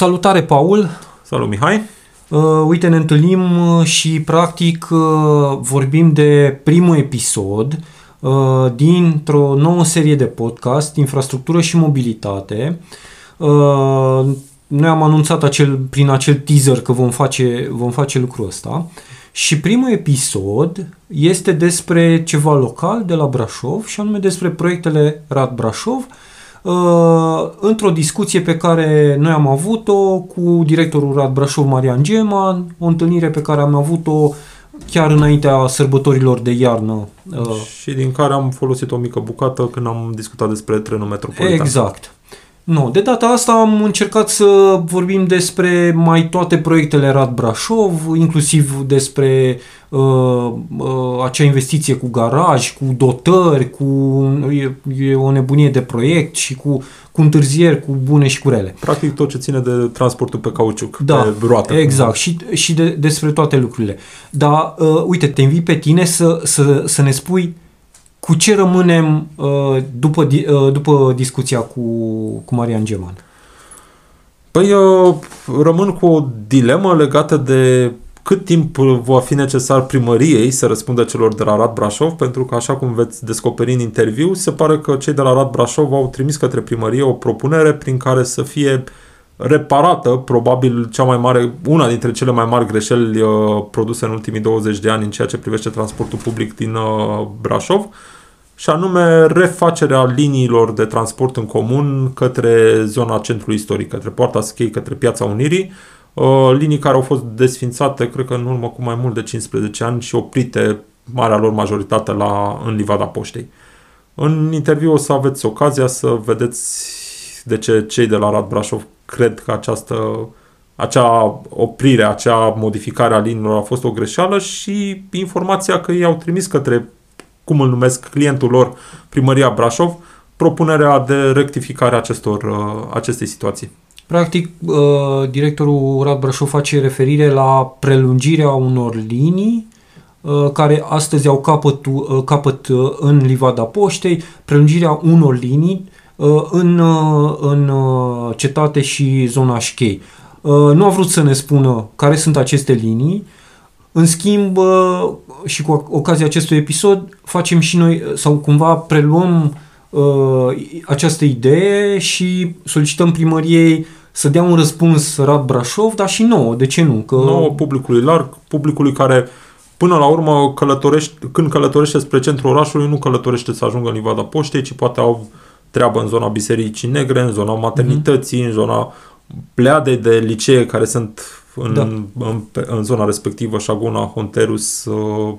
Salutare, Paul! Salut, Mihai! Uh, uite, ne întâlnim uh, și practic uh, vorbim de primul episod uh, dintr-o nouă serie de podcast, Infrastructură și Mobilitate. Uh, noi am anunțat acel, prin acel teaser că vom face, vom face lucrul ăsta și primul episod este despre ceva local de la Brașov și anume despre proiectele Rad Brașov, Uh, într-o discuție pe care noi am avut-o cu directorul Rad Brașov, Marian Geman, o întâlnire pe care am avut-o chiar înaintea sărbătorilor de iarnă. Uh, și din care am folosit o mică bucată când am discutat despre trenul metropolitan. Exact. Nu, de data asta am încercat să vorbim despre mai toate proiectele Rad Brașov, inclusiv despre uh, uh, acea investiție cu garaj, cu dotări, cu e, e o nebunie de proiect și cu, cu întârzieri, cu bune și cu rele. Practic tot ce ține de transportul pe cauciuc, da, pe roată. Exact, și, și de, despre toate lucrurile. Dar, uh, uite, te invit pe tine să, să, să ne spui cu ce rămânem uh, după, uh, după discuția cu, cu Marian Geman? Păi eu rămân cu o dilemă legată de cât timp va fi necesar primăriei să răspundă celor de la Rad Brașov, pentru că, așa cum veți descoperi în interviu, se pare că cei de la Rad Brașov au trimis către primărie o propunere prin care să fie reparată, probabil cea mai mare, una dintre cele mai mari greșeli uh, produse în ultimii 20 de ani în ceea ce privește transportul public din uh, Brașov, și anume refacerea liniilor de transport în comun către zona centrului istoric, către Poarta Schei, către Piața Unirii, uh, linii care au fost desfințate, cred că în urmă cu mai mult de 15 ani și oprite marea lor majoritate la, în Livada Poștei. În interviu o să aveți ocazia să vedeți de ce cei de la Rad Brașov cred că această acea oprire, acea modificare a liniilor a fost o greșeală și informația că ei au trimis către cum îl numesc, clientul lor, primăria Brașov, propunerea de rectificare a acestor, uh, acestei situații. Practic, uh, directorul Rad Brașov face referire la prelungirea unor linii uh, care astăzi au capăt, capăt în Livada Poștei, prelungirea unor linii în, în cetate și zona Șchei. Nu a vrut să ne spună care sunt aceste linii, în schimb, și cu ocazia acestui episod, facem și noi, sau cumva preluăm uh, această idee și solicităm primăriei să dea un răspuns Rad Brașov, dar și nouă, de ce nu? Că... Nouă publicului larg, publicului care până la urmă călătorește, când călătorește spre centrul orașului, nu călătorește să ajungă în Livada Poștei, ci poate au treabă în zona Bisericii Negre, în zona maternității, mm-hmm. în zona pleadei de licee care sunt în, da. în, în, în zona respectivă, Șaguna, Honterus, uh,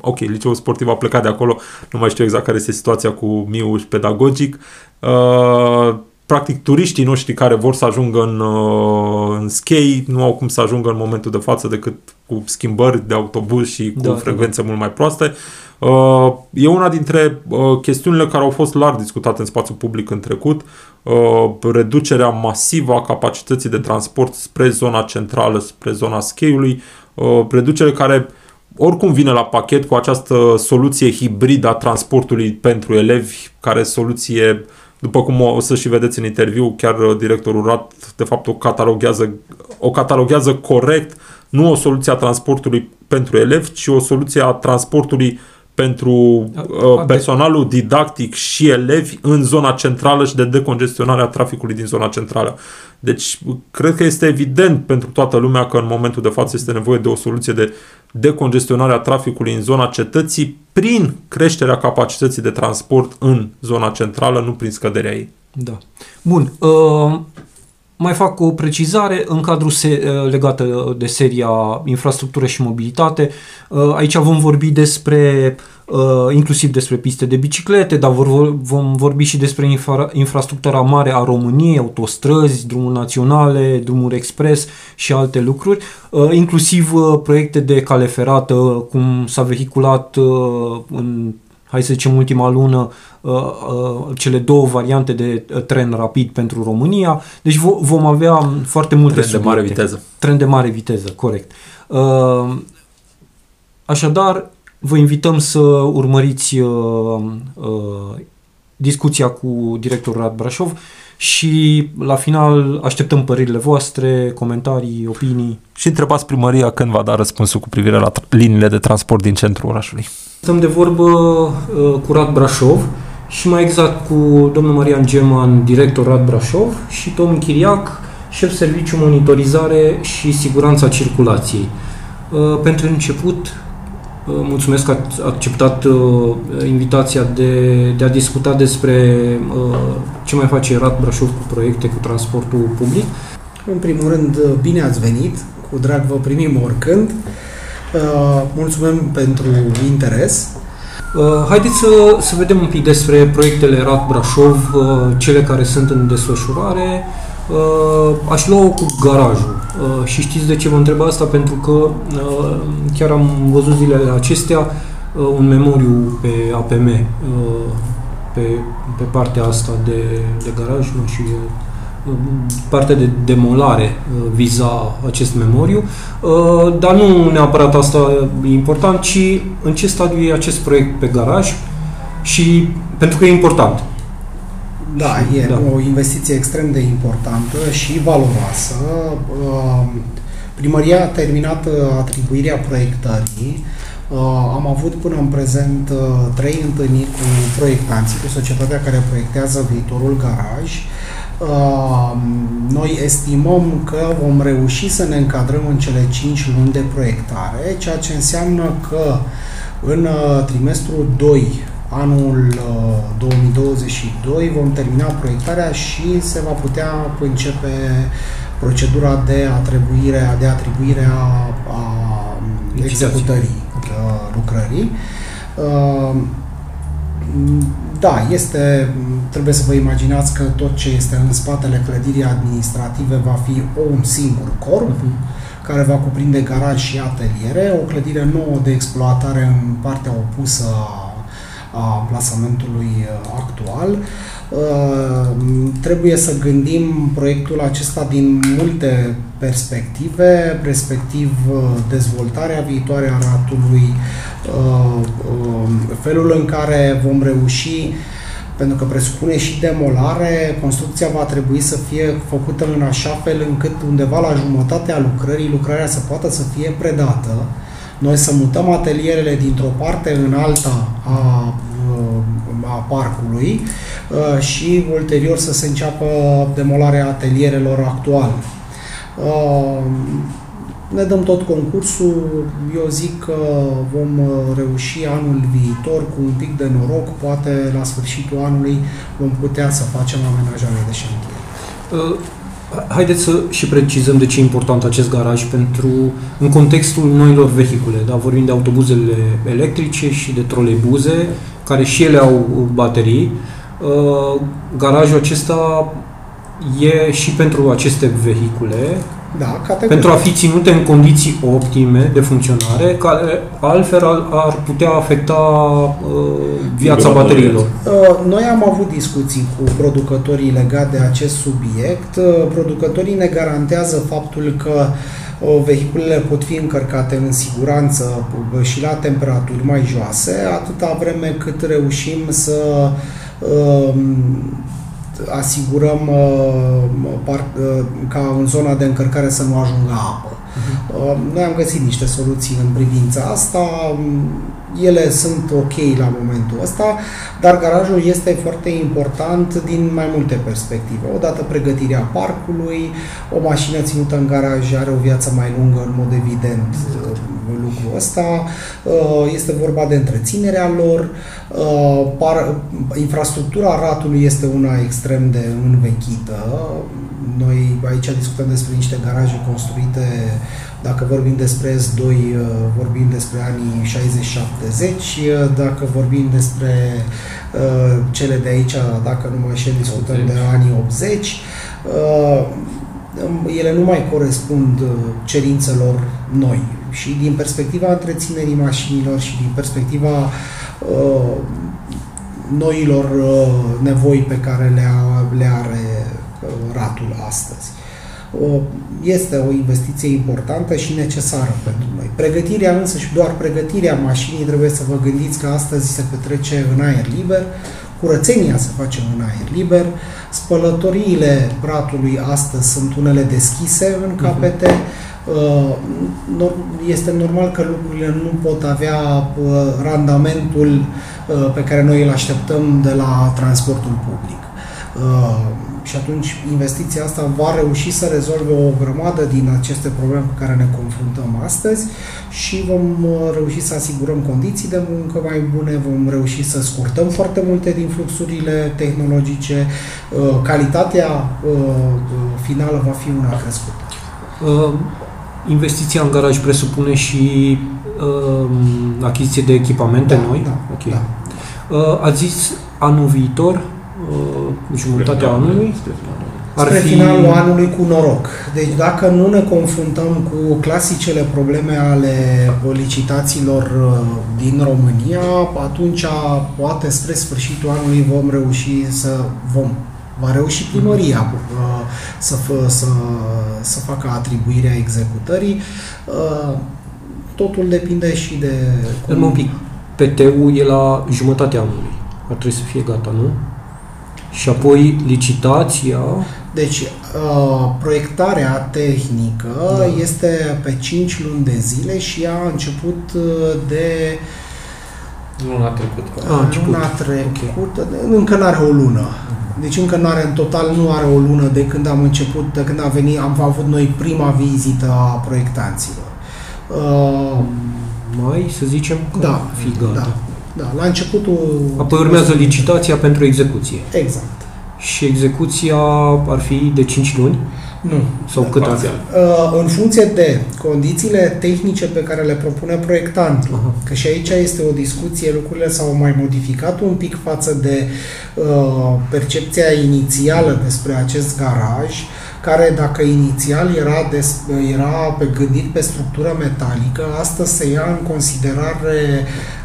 ok, liceul sportiv a plecat de acolo, nu mai știu exact care este situația cu Miuș pedagogic. Uh, practic, turiștii noștri care vor să ajungă în, uh, în skate nu au cum să ajungă în momentul de față decât cu schimbări de autobuz și cu da, frecvențe da. mult mai proaste. Uh, e una dintre uh, chestiunile care au fost larg discutate în spațiul public în trecut, uh, reducerea masivă a capacității de transport spre zona centrală, spre zona scheiului, reducere care oricum vine la pachet cu această soluție hibridă a transportului pentru elevi, care soluție, după cum o să și vedeți în interviu, chiar directorul RAT de fapt o cataloghează, o cataloghează corect, nu o soluție a transportului pentru elevi, ci o soluție a transportului pentru uh, personalul didactic și elevi în zona centrală și de decongestionare a traficului din zona centrală. Deci, cred că este evident pentru toată lumea că în momentul de față este nevoie de o soluție de decongestionare a traficului în zona cetății prin creșterea capacității de transport în zona centrală, nu prin scăderea ei. Da. Bun. Uh, mai fac o precizare în cadrul se- uh, legată de seria infrastructură și mobilitate. Uh, aici vom vorbi despre uh, inclusiv despre piste de biciclete, dar vor, vom vorbi și despre infra, infrastructura mare a României, autostrăzi, drumuri naționale, drumuri expres și alte lucruri, inclusiv proiecte de cale ferată, cum s-a vehiculat în hai să zicem ultima lună, uh, uh, cele două variante de uh, tren rapid pentru România. Deci vom avea foarte multe Tren subiecte. de mare viteză. Tren de mare viteză, corect. Așadar, vă invităm să urmăriți discuția cu directorul Rad Brașov și la final așteptăm părerile voastre, comentarii, opinii. Și întrebați primăria când va da răspunsul cu privire la liniile de transport din centrul orașului. Stăm de vorbă uh, cu Rad Brașov și mai exact cu domnul Marian Geman, director Rad Brașov și Tom Chiriac, șef serviciu monitorizare și siguranța circulației. Uh, pentru început, uh, mulțumesc că ați acceptat invitația de, de a discuta despre ce mai face Rad Brașov cu proiecte cu transportul public. În primul rând, bine ați venit, cu drag vă primim oricând. Uh, mulțumim pentru interes. Uh, haideți să, să vedem un pic despre proiectele RAT Brașov, uh, cele care sunt în desfășurare. Aș lua cu garajul. Și știți de ce vă întreb asta? Pentru că chiar am văzut zilele acestea un memoriu pe APM pe, pe partea asta de, de garaj, nu și partea de demolare uh, viza acest memoriu, uh, dar nu neapărat asta e important, ci în ce stadiu e acest proiect pe garaj și pentru că e important. Da, e da. o investiție extrem de importantă și valoroasă. Uh, primăria a terminat atribuirea proiectării. Am avut până în prezent trei întâlniri cu proiectanții, cu societatea care proiectează viitorul garaj noi estimăm că vom reuși să ne încadrăm în cele 5 luni de proiectare, ceea ce înseamnă că în uh, trimestrul 2 anul 2022 uh, vom termina proiectarea și se va putea începe procedura de atribuire, de atribuire a, a executării uh, lucrării. Da, este, trebuie să vă imaginați că tot ce este în spatele clădirii administrative va fi un singur corp, uh-huh. care va cuprinde garaj și ateliere, o clădire nouă de exploatare în partea opusă a, a plasamentului uh, actual. Uh, trebuie să gândim proiectul acesta din multe perspective, respectiv uh, dezvoltarea viitoare a ratului, Uh, um, felul în care vom reuși pentru că presupune și demolare, construcția va trebui să fie făcută în așa fel încât undeva la jumătatea lucrării, lucrarea să poată să fie predată, noi să mutăm atelierele dintr-o parte în alta a, uh, a parcului uh, și ulterior să se înceapă demolarea atelierelor actuale. Ne dăm tot concursul, eu zic că vom uh, reuși anul viitor cu un pic de noroc, poate la sfârșitul anului vom putea să facem amenajare de șantier. Uh, haideți să și precizăm de ce e important acest garaj pentru, în contextul noilor vehicule. Da? Vorbim de autobuzele electrice și de troleibuze, care și ele au baterii. Uh, garajul acesta e și pentru aceste vehicule da, categoric. pentru a fi ținute în condiții optime de funcționare, care altfel ar putea afecta uh, viața bateriilor. Uh, noi am avut discuții cu producătorii legate de acest subiect. Uh, producătorii ne garantează faptul că uh, vehiculele pot fi încărcate în siguranță uh, și la temperaturi mai joase, atâta vreme cât reușim să uh, asigurăm uh, par, uh, ca în zona de încărcare să nu ajungă apă. Uh, Noi am găsit niște soluții în privința asta, ele sunt ok la momentul ăsta, dar garajul este foarte important din mai multe perspective. Odată pregătirea parcului, o mașină ținută în garaj are o viață mai lungă, în mod evident, uh, lucrul ăsta. Uh, Este vorba de întreținerea lor. Uh, par- Infrastructura ratului este una extrem de învechită. Noi aici discutăm despre niște garaje construite, dacă vorbim despre S2, uh, vorbim despre anii 60-70, dacă vorbim despre uh, cele de aici, dacă nu mă înșel, discutăm 80. de anii 80. Uh, ele nu mai corespund uh, cerințelor noi și din perspectiva întreținerii mașinilor și din perspectiva uh, noilor uh, nevoi pe care le, a, le are uh, ratul astăzi. Uh, Este o investiție importantă și necesară pentru noi. Pregătirea însă și doar pregătirea mașinii trebuie să vă gândiți că astăzi se petrece în aer liber, curățenia se face în aer liber, spălătoriile ratului astăzi sunt unele deschise în capete, Uh, nor- este normal că lucrurile nu pot avea uh, randamentul uh, pe care noi îl așteptăm de la transportul public. Uh, Și atunci investiția asta va reuși să rezolve o grămadă din aceste probleme cu care ne confruntăm astăzi și vom uh, reuși să asigurăm condiții de muncă mai bune, vom reuși să scurtăm foarte multe din fluxurile tehnologice, uh, calitatea uh, finală va fi una crescută. Uh, investiția în garaj presupune și uh, achiziție de echipamente Da, noi? da, ok. da. Uh, ați zis anul viitor, uh, jumătatea anului, ar Spre fi... finalul anului cu noroc. Deci dacă nu ne confruntăm cu clasicele probleme ale licitațiilor uh, din România, atunci poate spre sfârșitul anului vom reuși să vom va reuși primăria uh, să, fă, să, să facă atribuirea executării. Uh, Totul depinde și de... Dă-mi un pic. PT-ul e la jumătatea anului. Ar trebui să fie gata, nu? Și apoi licitația... Deci, uh, proiectarea tehnică Da. este pe 5 luni de zile și a început uh, de Luna trecută. A, a început. luna trecută, de- încă nu are o lună. Deci încă nu are, în total nu are o lună de când am început, de când a venit, am avut noi prima vizită a proiectanților. Uh, Mai, să zicem, că da, ar fi gata. da, da, la începutul... Apoi urmează licitația pentru execuție. Exact. Și execuția ar fi de 5 luni? Nu. Sau cât ar fi? Parțial. Uh, în funcție de condițiile tehnice pe care le propune proiectantul. Aha. Că și aici este o discuție, lucrurile s-au mai modificat un pic față de uh, percepția inițială despre acest garaj, care dacă inițial era, des, era pe gândit pe structură metalică, astăzi se ia în considerare uh,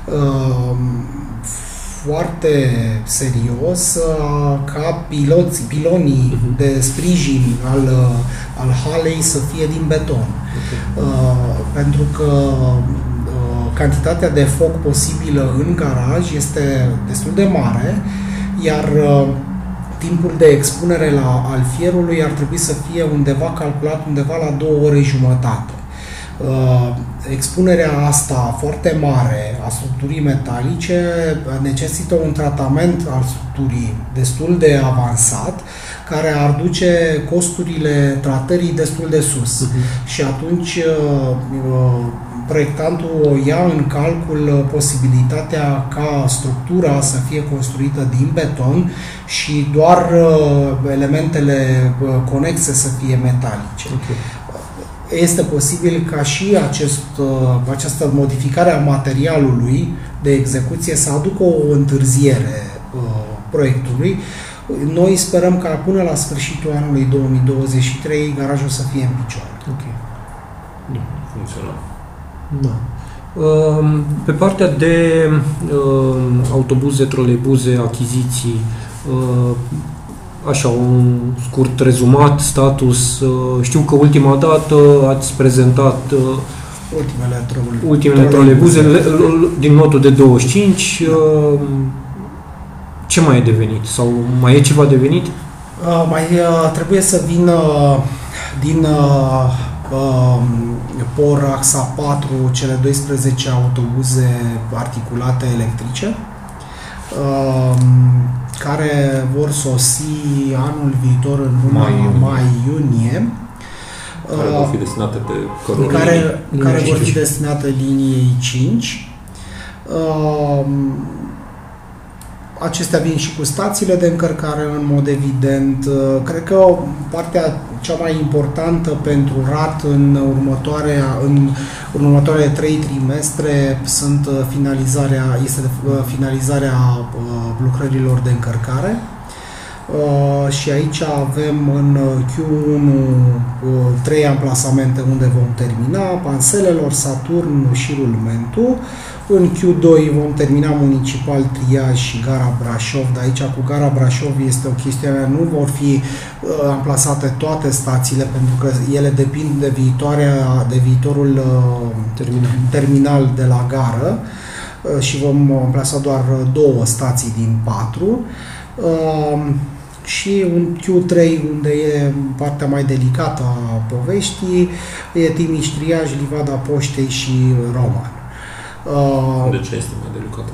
foarte serios uh, ca piloți, pilonii Mhm. de sprijin al, uh, al halei să fie din beton. Uh, pentru că uh, cantitatea de foc posibilă în garaj este destul de mare, iar uh, timpul de expunere la, al fierului ar trebui să fie undeva calculat undeva la două ore jumătate. Uh, expunerea asta foarte mare a structurii metalice necesită un tratament al structurii destul de avansat, care ar duce costurile tratării destul de sus. Mhm. Și atunci uh, uh, proiectantul ia în calcul posibilitatea ca structura să fie construită din beton și doar uh, elementele uh, conexe să fie metalice. Ok. Este posibil ca și acest, uh, această modificare a materialului de execuție să aducă o întârziere uh, proiectului. Noi sperăm ca până la sfârșitul anului 2023 garajul să fie în picioare. Ok. Funcțional. Da. Um, Pe partea de um, autobuze, troleibuze, achiziții, uh, așa, un scurt rezumat, status. uh, Știu că ultima dată ați prezentat uh, Ultimele trole- ultimele troleibuze le- l- din notul de 25. uh, Ce mai e devenit? Sau mai e ceva devenit? Uh, mai uh, trebuie să vină din uh, uh, POR AXA 4, cele 12 autobuze articulate electrice, uh, care vor sosi anul viitor în luna Mai-iunie. mai-iunie. Care vor fi destinate pe căruri. care, Linia care vor fi 5. destinate liniei 5. Um, acestea vin și cu stațiile de încărcare în mod evident. Uh, Cred că partea cea mai importantă pentru RAT în, următoarea, în, în următoarele trei trimestre sunt uh, finalizarea, este uh, finalizarea uh, lucrărilor de încărcare. Uh, și aici avem în uh, Q1 uh, trei amplasamente unde vom termina, Panselelor, Saturn și Rulmentu. În Q2 vom termina Municipal Triaj și Gara Brașov, dar aici cu Gara Brașov este o chestiune, nu vor fi uh, amplasate toate stațiile pentru că ele depind de viitoarea, de viitorul uh, Terminal. terminal de la gară uh, și vom amplasa doar două stații din patru. Um, Și un Q3 unde e partea mai delicată a poveștii, e Timiș Triaj, Livada Poștei și Roman. Uh, De ce este mai delicată?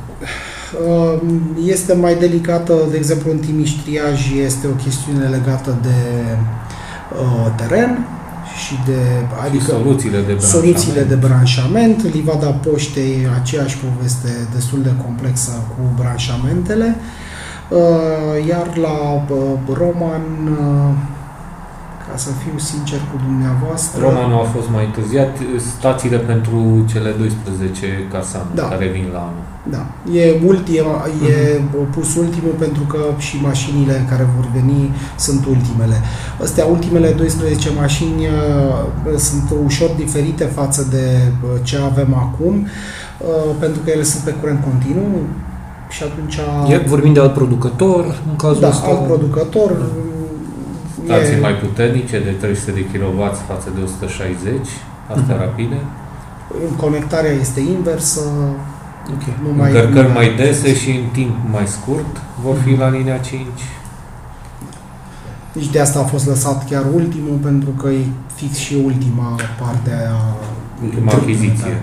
Uh, Este mai delicată, de exemplu, în Timiș Triaj este o chestiune legată de uh, teren și de Adică soluțiile de soluțiile de branșament. branșament. Livada Poștei, aceeași poveste destul de complexă cu branșamentele. Uh, Iar la uh, Roman, uh, ca să fiu sincer cu dumneavoastră, Romanul a fost mai întârziat, stațiile pentru cele 12 casane Da. care vin la anul. Da, e, ultima, e pus ultimul pentru că și mașinile care vor veni sunt ultimele. Astea ultimele 12 mașini uh, sunt ușor diferite față de uh, ce avem acum, uh, pentru că ele sunt pe curent continuu și atunci... E, vorbim de alt producător, în cazul da, ăsta. alt producător. Stații e- mai puternice de 300 de kW față de 160, astea Mhm. rapide. Conectarea este inversă. Ok. Nu mai, Încărcări nu mai dese și în timp mai scurt vor fi la linia 5. Nici de asta a fost lăsat chiar ultimul, pentru că e fix și ultima parte a Ultima achiziție.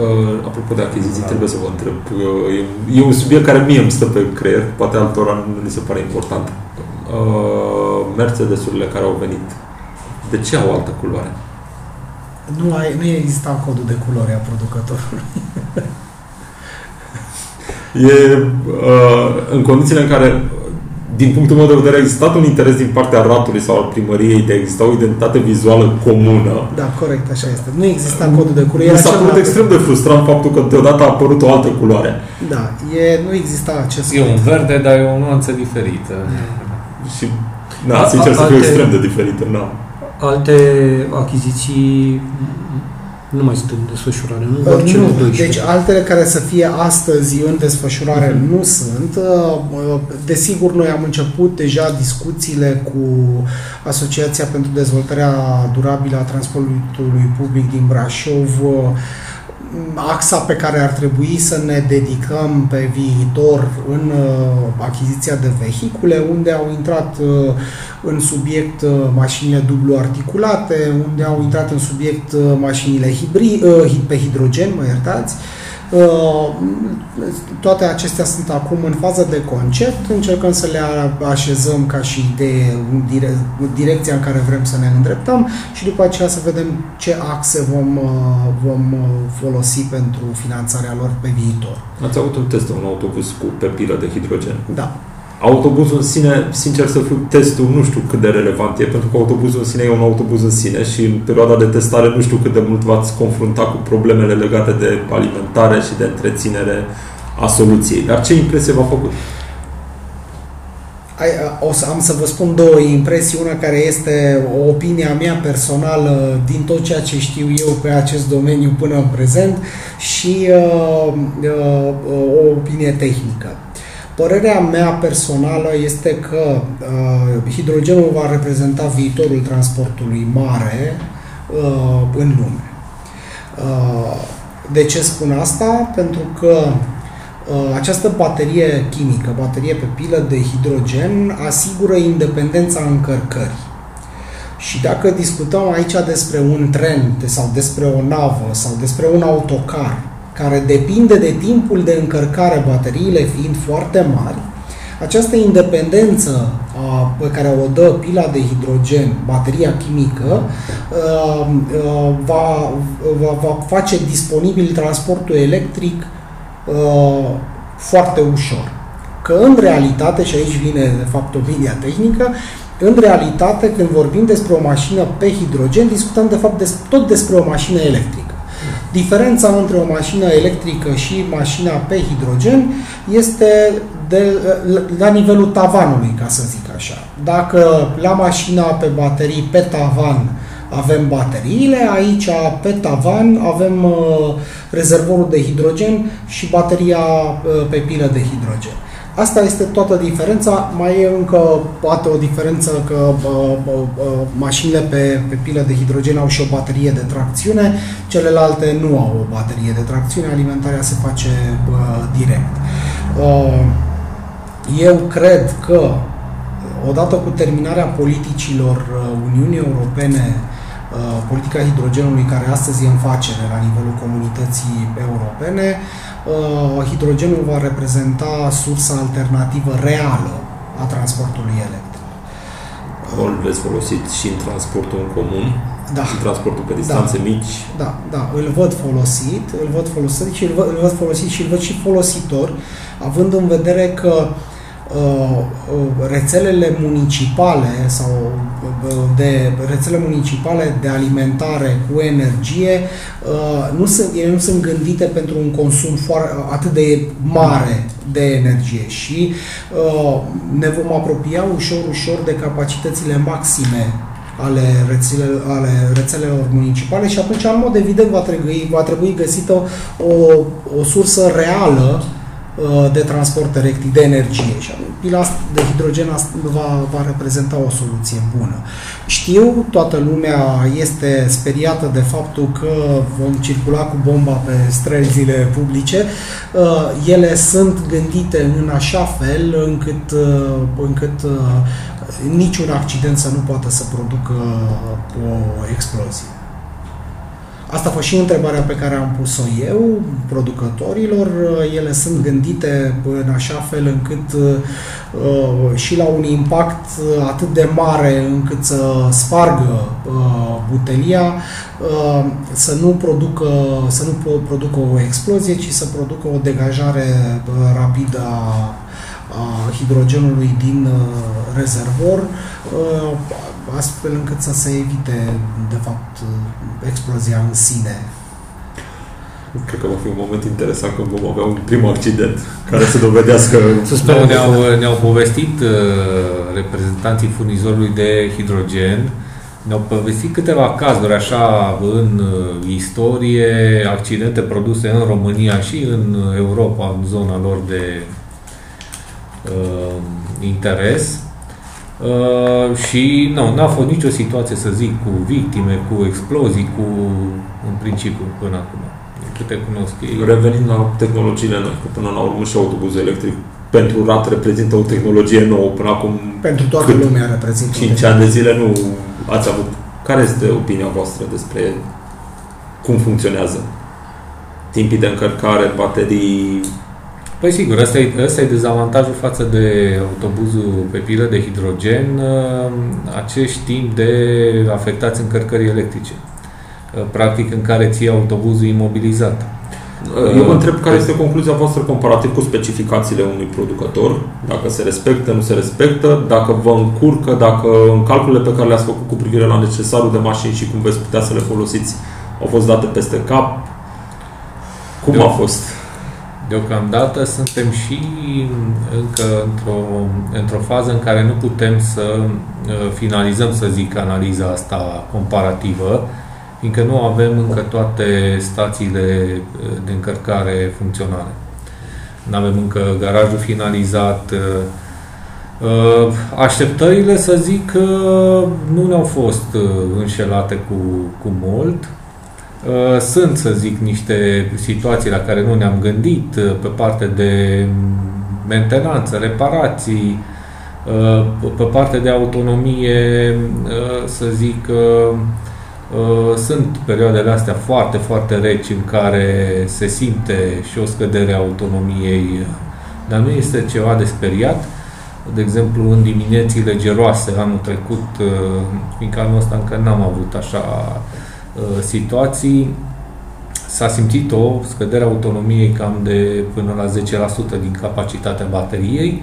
Uh, apropo de achiziții, trebuie să vă întreb. Uh, e, e un subiect care mie îmi stă pe creier, poate altora nu li se pare important. Uh, Mercedesurile care au venit, de ce au altă culoare? Nu, ai, nu exista codul de culoare a producătorului. E uh, în condițiile în care, din punctul meu de vedere, a existat un interes din partea ratului sau al primăriei de a exista o identitate vizuală comună. Da, corect, așa este. Nu exista codul de culoare. Mi Era s-a cel părut mai- extrem de frustrant faptul că deodată a apărut o altă culoare. Da, e, nu exista acest E un verde, dar e o nuanță diferită. Și, na, A- sincer să fiu alte- extrem de diferită. Na. Alte achiziții nu mai sunt în desfășurare, nu? Doar Uh, cele nu, 12. deci altele care să fie astăzi în desfășurare Mhm. nu sunt. Uh, uh, Desigur, noi am început deja discuțiile cu Asociația pentru Dezvoltarea Durabilă a Transportului Public din Brașov, uh, axa pe care ar trebui să ne dedicăm pe viitor în uh, achiziția de vehicule, unde au intrat uh, în subiect uh, mașinile dublu articulate, unde au intrat în subiect uh, mașinile hibri, uh, hi- pe hidrogen, mă iertați. Uh, Toate acestea sunt acum în fază de concept, încercăm să le a- așezăm ca și idee în dire- direcția în care vrem să ne îndreptăm și după aceea să vedem ce axe vom, uh, vom uh, folosi pentru finanțarea lor pe viitor. Ați avut un test de un autobuz cu pe pilă de hidrogen. Da. Autobuzul în sine, sincer să fiu, testul nu știu cât de relevant e, pentru că autobuzul în sine e un autobuz în sine și în perioada de testare nu știu cât de mult v-ați confrunta cu problemele legate de alimentare și de întreținere a soluției. Dar ce impresie v-a făcut? Ai, a- o să am să vă spun două impresii. Una care este o opinie a mea personală din tot ceea ce știu eu pe acest domeniu până în prezent și uh, uh, o opinie tehnică. Părerea mea personală este că uh, hidrogenul va reprezenta viitorul transportului mare uh, în lume. Uh, de ce spun asta? Pentru că Uh, această baterie chimică, baterie pe pilă de hidrogen, asigură independența încărcării. Și dacă discutăm aici despre un tren sau despre o navă sau despre un autocar care depinde de timpul de încărcare, bateriile fiind foarte mari, această independență a, pe care o dă pila de hidrogen, bateria chimică, uh, uh, va, va, va face disponibil transportul electric uh, foarte ușor. Că în realitate, și aici vine de fapt opinia tehnică, în realitate, când vorbim despre o mașină pe hidrogen, discutăm de fapt des, tot despre o mașină electrică. Diferența între o mașină electrică și mașina pe hidrogen este de, la nivelul tavanului, ca să zic așa. Dacă la mașina pe baterii, pe tavan, avem bateriile, aici pe tavan avem uh, rezervorul de hidrogen și bateria uh, pe pilă de hidrogen. Asta este toată diferența. Mai e încă poate o diferență că uh, uh, mașinile pe, pe pilă de hidrogen au și o baterie de tracțiune, celelalte nu au o baterie de tracțiune, alimentarea se face uh, direct. Uh, eu cred că odată cu terminarea politicilor uh, Uniunii Europene uh, politica hidrogenului care astăzi e în facere la nivelul comunității europene, Uh, hidrogenul va reprezenta sursa alternativă reală a transportului electric. Îl veți folosit și în transportul în comun? Da. În transportul pe distanțe da. mici? Da, da, îl văd folosit, îl văd folosit și îl văd, îl văd folosit și îl văd și folositor, având în vedere că uh, Uh, uh, rețelele municipale sau uh, de rețele municipale de alimentare cu energie nu sunt, ele nu sunt gândite pentru un consum foarte, atât de mare de energie și ne vom apropia ușor, ușor de capacitățile maxime ale, rețele, ale rețelelor municipale și atunci, în mod evident, va trebui, va trebui găsită o, o sursă reală Uh, de transport electric, de energie. Și pila de hidrogen va, va reprezenta o soluție bună. Știu, toată lumea este speriată de faptul că vom circula cu bomba pe străzile publice. Uh, ele sunt gândite în așa fel încât, uh, încât niciun accident să nu poată să producă o explozie. Asta a fost și întrebarea pe care am pus-o eu producătorilor. Ele sunt gândite în așa fel încât uh, și la un impact atât de mare încât să spargă uh, butelia, uh, să nu producă, să nu producă o explozie, ci să producă o degajare rapidă a a hidrogenului din uh, rezervor, uh, astfel încât să se evite, de fapt, uh, explozia în sine. Cred că va fi un moment interesant când vom avea un prim accident care să dovedească... Să sperăm. Ne-au, ne-au povestit uh, reprezentanții furnizorului de hidrogen, ne-au povestit câteva cazuri așa în uh, istorie, accidente produse în România și în Europa, în zona lor de uh, interes uh, și nu, n-a fost nicio situație, să zic, cu victime, cu explozii, cu în principiu până acum. Câte cunosc ei. Revenind la tehnologiile noi, că până la urmă și autobuzul electric pentru RAT reprezintă o tehnologie nouă până acum. Pentru toată lumea reprezintă. 5 ani de zile nu ați avut. Care este opinia voastră despre cum funcționează? Timpii de încărcare, baterii, Păi sigur, ăsta e, ăsta e dezavantajul față de autobuzul pe pilă de hidrogen, uh, acești timp de afectați încărcării electrice. Uh, practic în care ții autobuzul imobilizat. Eu vă întreb care este concluzia voastră comparativ cu specificațiile unui producător, dacă se respectă, nu se respectă, dacă vă încurcă, dacă în calculele pe care le-ați făcut cu privire la necesarul de mașini și cum veți putea să le folosiți au fost date peste cap. Cum de a fost? Deocamdată suntem și încă într-o, într-o fază în care nu putem să uh, finalizăm, să zic, analiza asta comparativă, fiindcă nu avem încă toate stațiile uh, de încărcare funcționale. Nu avem încă garajul finalizat. Uh, așteptările, să zic, nu ne-au fost înșelate cu, cu mult Uh, sunt, să zic, niște situații la care nu ne-am gândit uh, pe parte de mentenanță, reparații, Pe partea de autonomie, să zic că sunt perioadele astea foarte, foarte reci în care se simte și o scădere a autonomiei, dar nu este ceva de speriat. De exemplu, în diminețile geroase anul trecut, uh, fiindcă anul ăsta încă n-am avut așa uh, situații, s-a simțit o scădere a autonomiei cam de până la 10% din capacitatea bateriei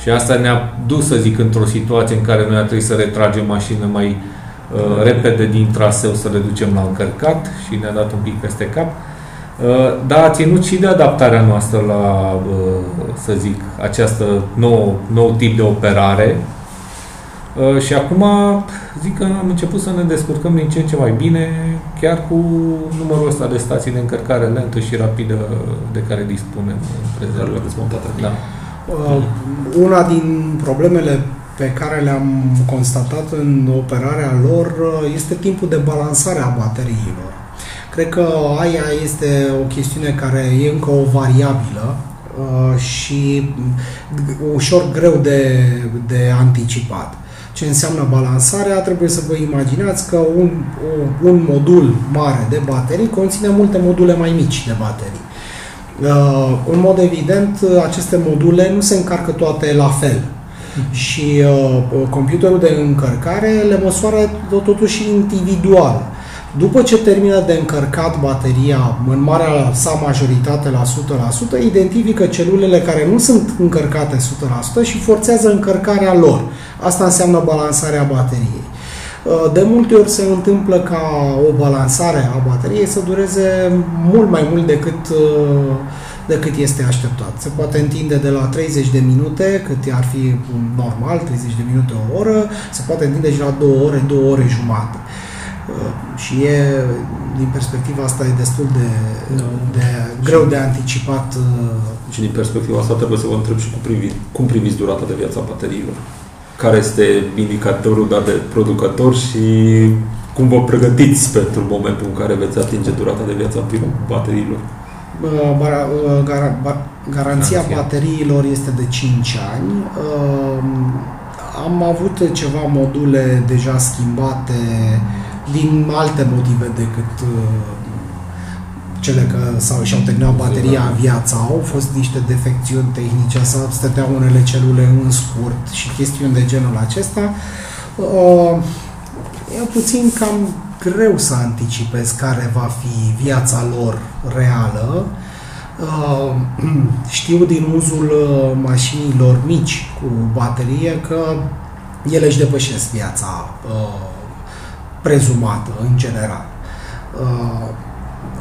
și asta ne-a dus, să zic, într-o situație în care noi a trebuit să retragem mașină mai uh, repede din traseu să le ducem la încărcat și ne-a dat un pic peste cap. Uh, dar a ținut și de adaptarea noastră la, uh, să zic, această nou, nou tip de operare. Uh, și acum zic că am început să ne descurcăm din ce în ce mai bine, chiar cu numărul ăsta de stații de încărcare lentă și rapidă de care dispunem în prezent. Da. Una din problemele pe care le-am constatat în operarea lor este timpul de balansare a bateriilor. Cred că aia este o chestiune care e încă o variabilă uh, și ușor greu de, de anticipat. Ce înseamnă balansarea? Trebuie să vă imaginați că un, un modul mare de baterii conține multe module mai mici de baterii. Uh, în mod evident, aceste module nu se încarcă toate la fel. Și uh, computerul de încărcare le măsoară totuși individual. După ce termină de încărcat bateria în marea sa majoritate la 100%, identifică celulele care nu sunt încărcate 100% și forțează încărcarea lor. Asta înseamnă balansarea bateriei. Uh, de multe ori se întâmplă ca o balansare a bateriei să dureze mult mai mult decât, uh, decât este așteptat. Se poate întinde de la 30 de minute, cât ar fi normal, 30 de minute o oră, se poate întinde și la 2 ore, 2 ore jumate. Uh, și e, din perspectiva asta, e destul de, de greu de anticipat. Uh, și din perspectiva asta trebuie să vă întreb și cum, privi, cum priviți durata de viața bateriilor. Care este indicatorul dat de producător și cum vă pregătiți pentru momentul în care veți atinge durata de viață a bateriilor? Uh, garanția bateriilor este de 5 ani. Am avut ceva module deja schimbate din alte motive decât uh, cele că sau și-au terminat bateria viața, au fost niște defecțiuni tehnice, sau stăteau unele celule în scurt și chestiuni de genul acesta. Uh, e puțin cam greu să anticipez care va fi viața lor reală. Uh, știu din uzul mașinilor mici cu baterie că ele își depășesc viața prezumată, în general. Uh,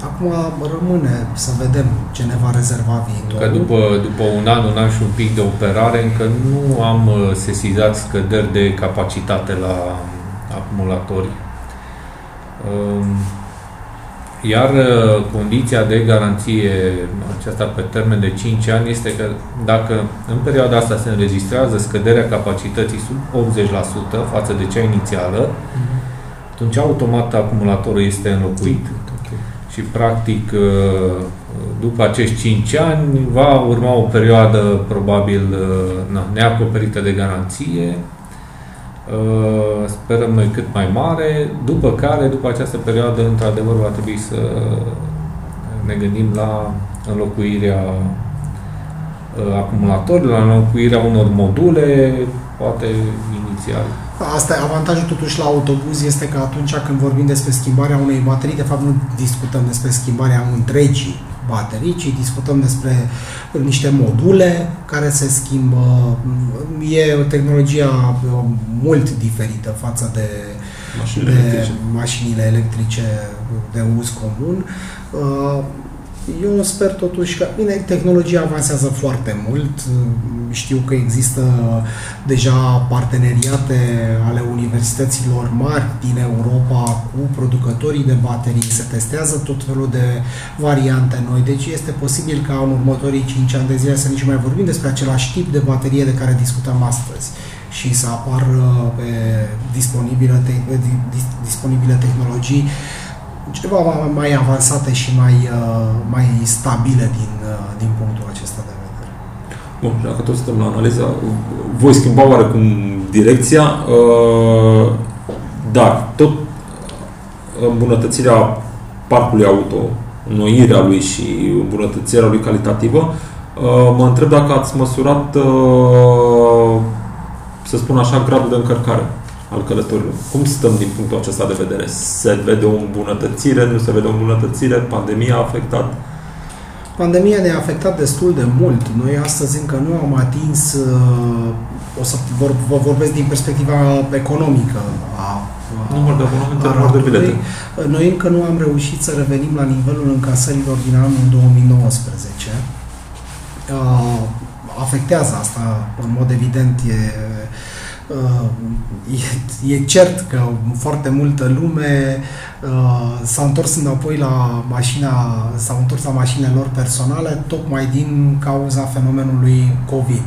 acum rămâne să vedem ce ne va rezerva viitorul. Că după, după un an, un an și un pic de operare, încă nu am uh, sesizat scăderi de capacitate la acumulatori. Um, iar uh, condiția de garanție aceasta pe termen de 5 ani este că dacă în perioada asta se înregistrează scăderea capacității sub 80% față de cea inițială, mm-hmm atunci automat acumulatorul este înlocuit. Și practic uh, după acești 5 ani va urma o perioadă probabil uh, na, neacoperită de garanție, uh, sperăm noi cât mai mare, după care, după această perioadă, într-adevăr, va trebui să ne gândim la înlocuirea acumulatorilor, la înlocuirea unor module, poate inițial. Asta, avantajul totuși la autobuz este că atunci când vorbim despre schimbarea unei baterii, de fapt nu discutăm despre schimbarea întregii baterii, ci discutăm despre niște module care se schimbă. E o tehnologie mult diferită față de mașinile, de electrice. mașinile electrice de uz comun. Uh, eu sper totuși că, bine, tehnologia avansează foarte mult. Știu că există deja parteneriate ale universităților mari din Europa cu producătorii de baterii. Se testează tot felul de variante noi. Deci este posibil ca în următorii 5 ani de zile să nici mai vorbim despre același tip de baterie de care discutăm astăzi și să apară pe disponibile, te- disponibile tehnologii ceva mai avansate și mai, uh, mai stabile din, uh, din punctul acesta de vedere. Bun, dacă tot suntem la analiza, voi schimba oarecum direcția, uh, dar tot îmbunătățirea parcului auto, înnoirea lui și îmbunătățirea lui calitativă, uh, mă întreb dacă ați măsurat, uh, să spun așa, gradul de încărcare al călătorilor. Cum stăm din punctul acesta de vedere? Se vede o îmbunătățire, nu se vede o îmbunătățire? Pandemia a afectat? Pandemia ne-a afectat destul de mult. Noi astăzi încă nu am atins, uh, o să vor, vă vorbesc din perspectiva economică a număr de abonamente, număr de bilete. Noi încă nu am reușit să revenim la nivelul încasărilor din anul 2019. Uh, afectează asta, în mod evident, e Uh, e, e cert că foarte multă lume uh, s-a întors înapoi la mașina, s-au întors la mașinile lor personale tocmai din cauza fenomenului COVID.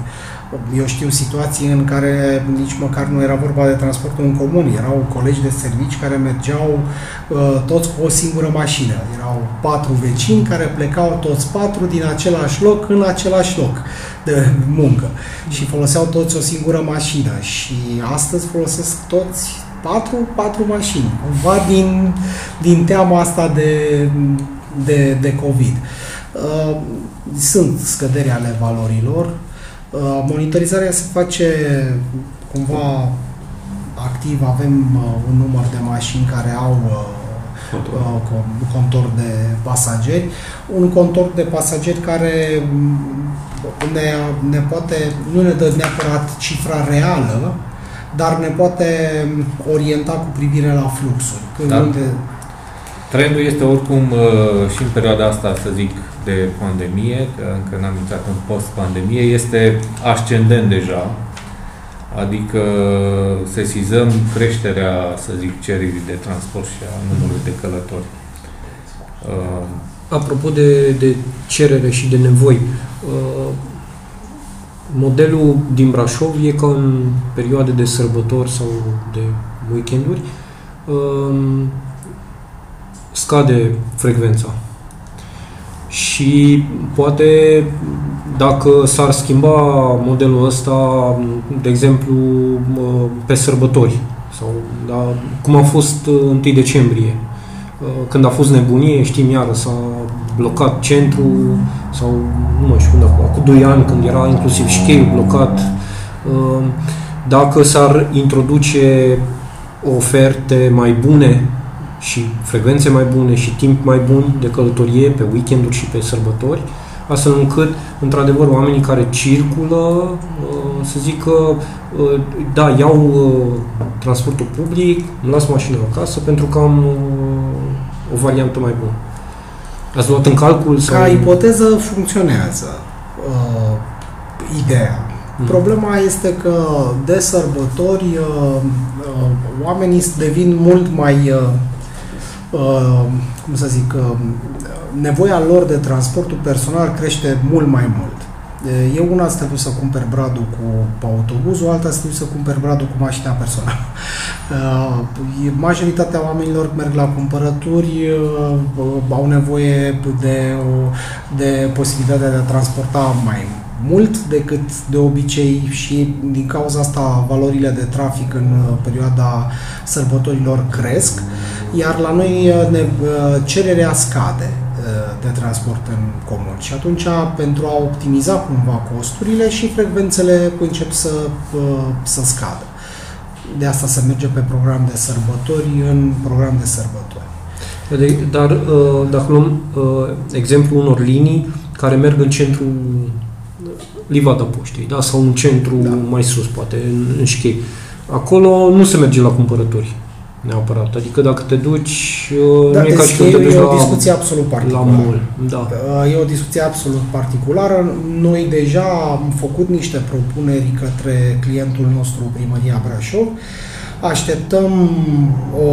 Eu știu situații în care nici măcar nu era vorba de transportul în comun, erau colegi de servici care mergeau uh, toți cu o singură mașină. Erau patru vecini care plecau toți patru din același loc în același loc de muncă și foloseau toți o singură mașină și astăzi folosesc toți patru, patru mașini, cumva din, din teama asta de, de, de COVID. Uh, sunt scăderi ale valorilor, uh, monitorizarea se face cumva activ, avem uh, un număr de mașini care au contor de pasageri, un contor de pasageri care ne, ne poate, nu ne dă neapărat cifra reală, dar ne poate orienta cu privire la fluxuri. Când da. unde... Trendul este oricum uh, și în perioada asta, să zic, de pandemie, că încă n-am intrat în post-pandemie, este ascendent deja, adică sesizăm creșterea, să zic, cererii de transport și a numărului de călători. Uh, Apropo de, de cerere și de nevoi, Uh, modelul din Brașov e că în perioade de sărbători sau de weekenduri um, scade frecvența. Și poate dacă s-ar schimba modelul ăsta, de exemplu, pe sărbători, sau da, cum a fost 1 uh, decembrie, uh, când a fost nebunie, știm iară, s-a blocat centru sau nu mai știu, acum 2 ani când era inclusiv și cheiul blocat, uh, dacă s-ar introduce oferte mai bune și frecvențe mai bune și timp mai bun de călătorie pe weekenduri și pe sărbători, astfel încât, într-adevăr, oamenii care circulă, uh, să zic că, uh, da, iau transportul public, îmi las mașina acasă pentru că am o variantă mai bună. Ați luat în calcul? Sau... Ca ipoteză funcționează uh, ideea. Mm. Problema este că de sărbători uh, uh, oamenii devin mult mai, uh, uh, cum să zic, uh, nevoia lor de transportul personal crește mult mai mult. E una să te duci să cumperi bradul cu autobuzul, alta să te duci să cumperi bradul cu mașina personală. Uh, majoritatea oamenilor merg la cumpărături, uh, au nevoie de, de posibilitatea de a transporta mai mult decât de obicei și din cauza asta valorile de trafic în uh, perioada sărbătorilor cresc, iar la noi ne, cererea scade de transport în comun. Și atunci, pentru a optimiza cumva costurile și frecvențele încep să, să scadă. De asta se merge pe program de sărbători în program de sărbători. Dar uh, dacă luăm uh, exemplu unor linii care merg în centru Livada Poștei, da? sau în centru da. mai sus, poate, în, în Șchei. Acolo nu se merge la cumpărători neapărat. Adică dacă te duci, da, nu e ca și când te duci e o discuție absolut particulară. La mall, da. E o discuție absolut particulară. Noi deja am făcut niște propuneri către clientul nostru, Primăria Brașov. Așteptăm o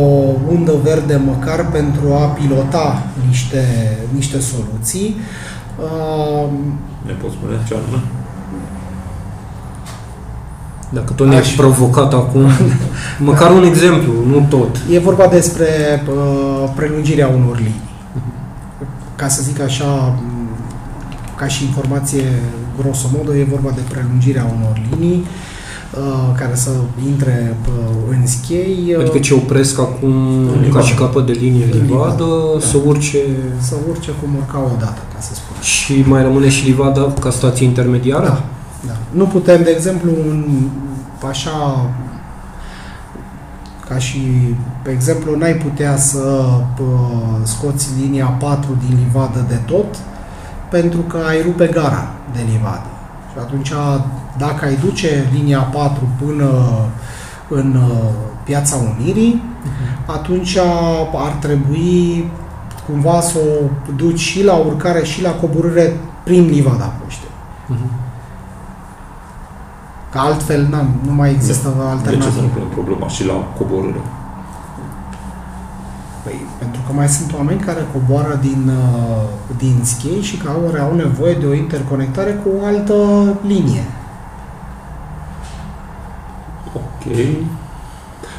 undă verde măcar pentru a pilota niște, niște soluții. Ne poți spune ce anume? Dacă tot ne-ai provocat acum, măcar un exemplu, nu tot. E vorba despre uh, prelungirea unor linii. Ca să zic așa, ca și informație grosomodo e vorba de prelungirea unor linii uh, care să intre uh, în schei. Adică ce opresc acum ca și capăt de linie În livadă, livadă, să urce Să urce cum urca odată, ca să spun. și mai rămâne și livada ca stație intermediară? Da, da. Nu putem, de exemplu, în, așa ca și, pe exemplu, n-ai putea să pă, scoți linia 4 din livadă de tot pentru că ai rupe gara de livadă. Și atunci, dacă ai duce linia 4 până în uh, Piața Unirii, atunci ar trebui cumva să o duci și la urcare și la coborâre prin livada poștei. Mhm. Că altfel n nu mai există De ce să alternativă. nu punem problema și la coborâre? Păi, pentru că mai sunt oameni care coboară din, uh, din schei și care au nevoie de o interconectare cu o altă linie. Ok.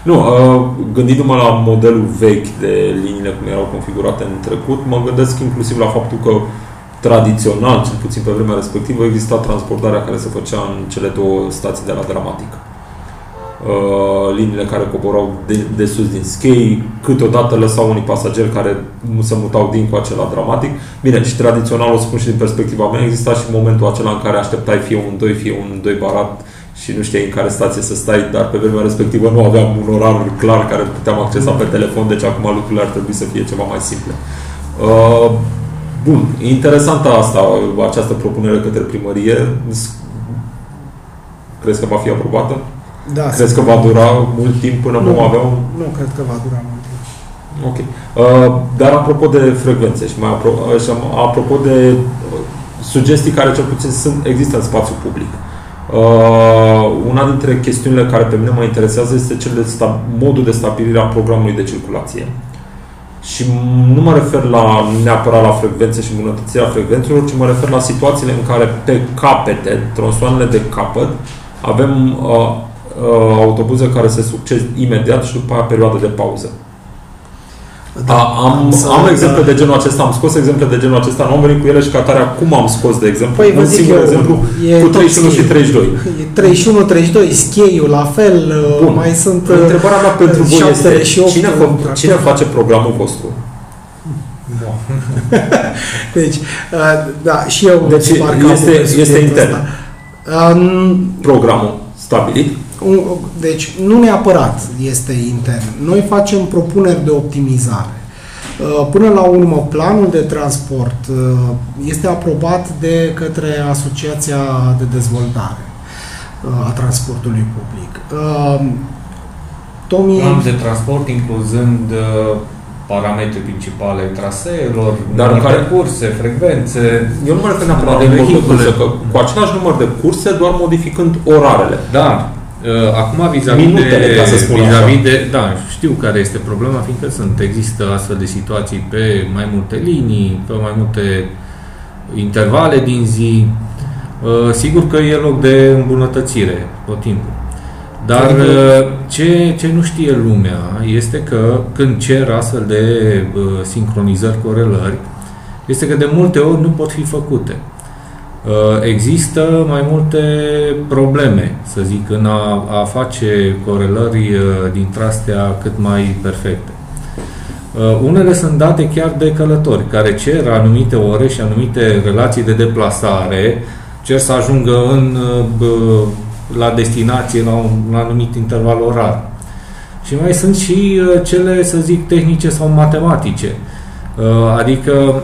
Nu, uh, gândindu-mă la modelul vechi de liniile cum erau configurate în trecut, mă gândesc inclusiv la faptul că tradițional, cel puțin pe vremea respectivă, exista transportarea care se făcea în cele două stații de la Dramatic. Uh, liniile care coborau de, de sus din schei, câteodată lăsau unii pasageri care se mutau din coace la dramatic. Bine, și tradițional, o spun și din perspectiva mea, exista și momentul acela în care așteptai fie un 2, fie un 2 barat și nu știai în care stație să stai, dar pe vremea respectivă nu aveam un orar clar care îl puteam accesa pe telefon, deci acum lucrurile ar trebui să fie ceva mai simple. Uh, bun, interesantă asta, această propunere către primărie. Crezi că va fi aprobată? Da, Crezi că va dura mult timp până Nu. vom avea un... Nu cred că va dura mult timp. Ok. Uh, dar apropo de frecvențe și mai apro- uh, și am- apropo de uh, sugestii care cel puțin sunt, există în spațiu public. Uh, una dintre chestiunile care pe mine mă interesează este cel de sta- modul de stabilire a programului de circulație. Și nu mă refer la neapărat la frecvențe și îmbunătățirea frecvențelor, ci mă refer la situațiile în care pe capete, tronsoanele de capăt, avem uh, uh, autobuze care se succed imediat și după aia perioadă de pauză. Da, am, să- am exemple de genul acesta, am scos exemple de genul acesta, nu am venit cu ele și ca atare acum am scos, de exemplu, Păi, vă un zic singur eu, exemplu e cu tot 31 și schimb. 32. E 31, 32, scheiul la fel, Bun. mai sunt... Întrebarea mea pentru voi șaptele este și opt cine, în fă, trafic. cine face programul vostru? Deci, uh, da, și eu Deci parcă este- am este subiectul intern. ăsta. Um, Programul stabilit? un- Deci, nu neapărat este intern. Noi facem propuneri de optimizare. Uh, Până la urmă, planul de transport uh, este aprobat de către Asociația de Dezvoltare uh, a Transportului Public. Uh, Tomi, Plan de transport incluzând uh, parametri principale ai traseelor, Dar număr care- de curse, frecvențe. Eu nu mă refer neapărat la De număr de vehicule. curse, că cu același număr de curse, doar modificând orarele. Dar, uh, acum vis-a-vis Minutele, de, ca să spun vis-a-vis așa. de, da, știu care este problema, fiindcă sunt, există astfel de situații pe mai multe linii, pe mai multe intervale din zi. Uh, Sigur că e loc de îmbunătățire tot timpul. Dar Adică- uh, ce, ce nu știe lumea este că când cer astfel de uh, sincronizări, corelări, este că de multe ori nu pot fi făcute. Uh, Există mai multe probleme, să zic, în a, a face corelări uh, dintre astea cât mai perfecte. Uh, Unele sunt date chiar de călători, care cer anumite ore și anumite relații de deplasare, cer să ajungă în, uh, bă, la destinație la un la anumit interval orar. Și mai sunt și uh, cele, să zic, tehnice sau matematice, Uh, adică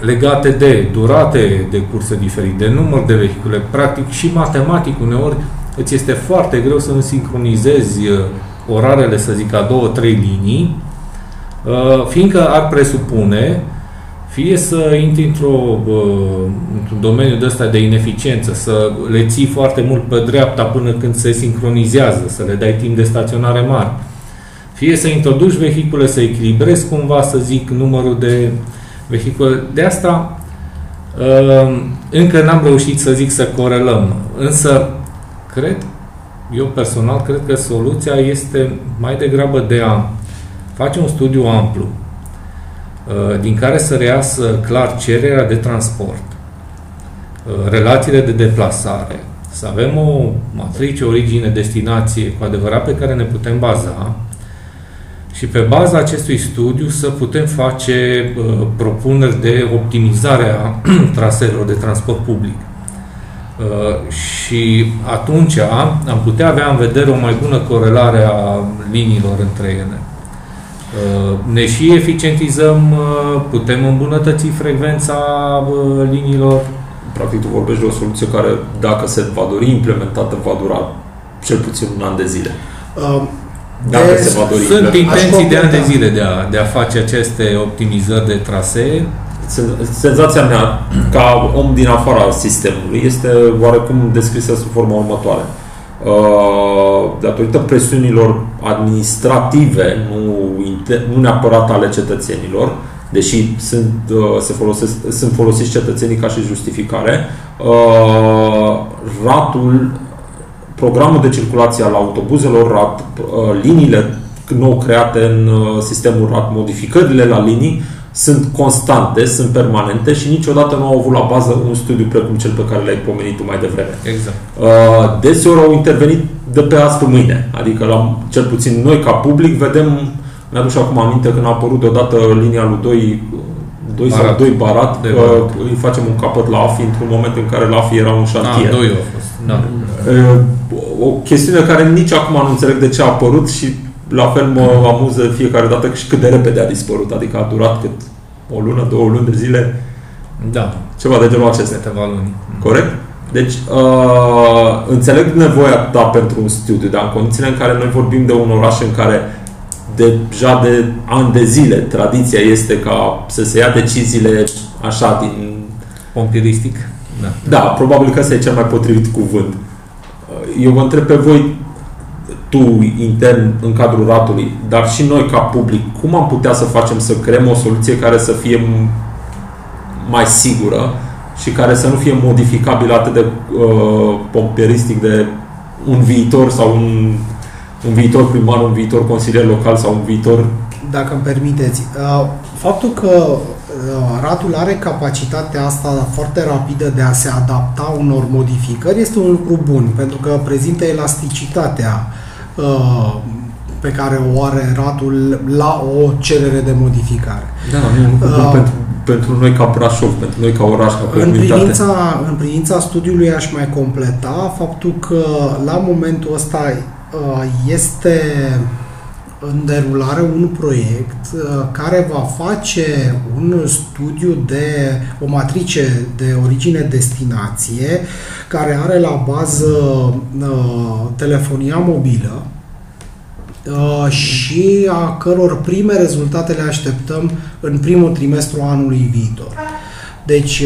legate de durate de curse diferite, de număr de vehicule, practic și matematic uneori îți este foarte greu să sincronizezi uh, orarele, să zic, a două, trei linii, uh, fiindcă ar presupune fie să intri într-o, uh, într-un domeniu de ăsta de ineficiență, să le ții foarte mult pe dreapta până când se sincronizează, să le dai timp de staționare mare, fie să introduci vehicule, să echilibrezi cumva, să zic, numărul de vehicule. De asta uh, încă n-am reușit să zic să corelăm, însă cred, eu personal cred că soluția este mai degrabă de a face un studiu amplu uh, din care să reiasă clar cererea de transport, uh, relațiile de deplasare, să avem o matrice origine-destinație cu adevărat pe care ne putem baza și pe baza acestui studiu să putem face uh, propuneri de optimizare a traseelor de transport public. Uh, și atunci am putea avea în vedere o mai bună corelare a liniilor între ele. Uh, ne și eficientizăm, uh, putem îmbunătăți frecvența uh, liniilor. Practic tu vorbești de o soluție care, dacă se va dori implementată, va dura cel puțin un an de zile. Uh, dacă de, se va dori Sunt intenții de ani de zile de a, de a face aceste optimizări de trasee. Senzația mea, ca om din afara sistemului, este oarecum descrisă sub forma următoare. Uh, datorită presiunilor administrative, nu, nu neapărat ale cetățenilor, deși sunt, uh, se folosesc, sunt folosiți cetățenii ca și justificare, uh, ratul, programul de circulație al autobuzelor, rat, liniile nou create în sistemul RAT, modificările la linii, sunt constante, sunt permanente și niciodată nu au avut la bază un studiu precum cel pe care l-ai pomenit tu mai devreme. Exact. Uh, deseori au intervenit de pe azi pe mâine. Adică, la, cel puțin noi ca public, vedem, mi-aduc și acum aminte când a apărut deodată linia lui 2 2 Barat. sau 2 Barat, de uh, îi facem un capăt la AFI într-un moment în care la AFI era un șantier. Da, 2 a fost. Da. Uh, o chestiune care nici acum nu înțeleg de ce a apărut și la fel mă amuză fiecare dată și cât de repede a dispărut. Adică a durat cât o lună, două luni de zile. Da. Ceva de genul acesta. Câteva luni. Corect? Deci, uh, înțeleg nevoia ta pentru un studiu, dar în condițiile în care noi vorbim de un oraș în care deja de ani de zile tradiția este ca să se ia deciziile așa din... Pompiristic. Da. da, probabil că ăsta e cel mai potrivit cuvânt. Eu vă întreb pe voi, tu intern în cadrul ratului, dar și noi ca public, cum am putea să facem să creăm o soluție care să fie mai sigură și care să nu fie modificabilă atât de uh, pomperistic de un viitor sau un, un viitor primar, un viitor consilier local sau un viitor... Dacă îmi permiteți, uh, faptul că uh, ratul are capacitatea asta foarte rapidă de a se adapta unor modificări este un lucru bun, pentru că prezintă elasticitatea Uh, pe care o are ratul la o cerere de modificare. Da, nu, uh, pentru, pentru noi ca Brașov, pentru noi ca oraș, ca în privința, în privința studiului aș mai completa faptul că la momentul ăsta uh, este în derulare un proiect uh, care va face un studiu de o matrice de origine-destinație care are la bază uh, telefonia mobilă uh, și a căror prime rezultate le așteptăm în primul trimestru anului viitor. Deci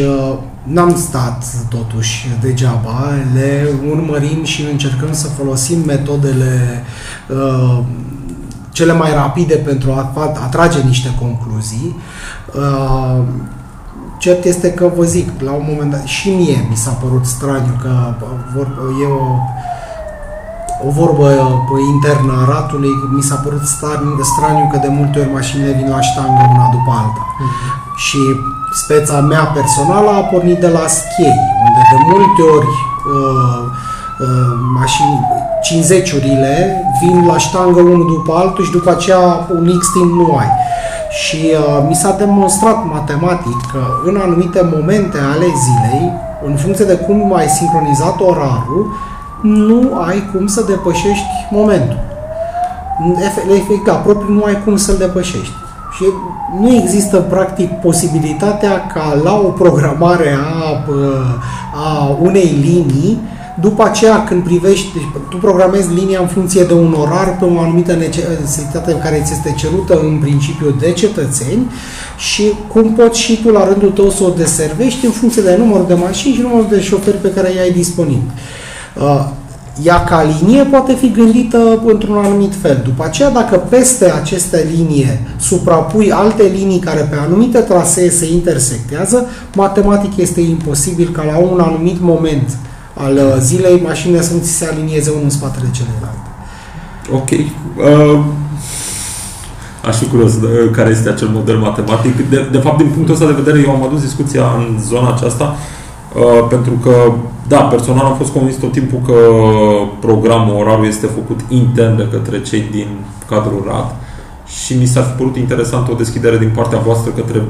n-am stat totuși degeaba, le urmărim și încercăm să folosim metodele cele mai rapide pentru a atrage niște concluzii. Uh, cert este că vă zic, la un moment dat, și mie mi s-a părut straniu că vor, e o, o vorbă internă a ratului, mi s-a părut straniu că de multe ori mașinile vin la ștangă una după alta. Uh-huh. Și speța mea personală a pornit de la schei, unde de multe ori uh, uh, mașini, 50-urile vin la ștangă unul după altul și după aceea un X timp nu ai. Și uh, mi s-a demonstrat matematic că în anumite momente ale zilei, în funcție de cum ai sincronizat orarul, nu ai cum să depășești momentul. Efect, da, propriu nu ai cum să-l depășești. Și nu există practic posibilitatea ca la o programare a, a unei linii după aceea, când privești, deci, tu programezi linia în funcție de un orar pe o anumită necesitate care ți este cerută în principiu de cetățeni și cum poți și tu la rândul tău să o deservești în funcție de numărul de mașini și numărul de șoferi pe care i-ai disponibil. Uh, ea ca linie poate fi gândită într-un anumit fel. După aceea, dacă peste aceste linie suprapui alte linii care pe anumite trasee se intersectează, matematic este imposibil ca la un anumit moment al uh, zilei, mașinile să nu ți se alinieze unul în spatele celălalt. Ok. Uh, aș fi curios de, care este acel model matematic. De, de fapt, din punctul ăsta de vedere, eu am adus discuția în zona aceasta Uh, pentru că, da, personal am fost convins tot timpul că programul orarul este făcut intern de către cei din cadrul RAD și mi s-ar fi părut interesant o deschidere din partea voastră către,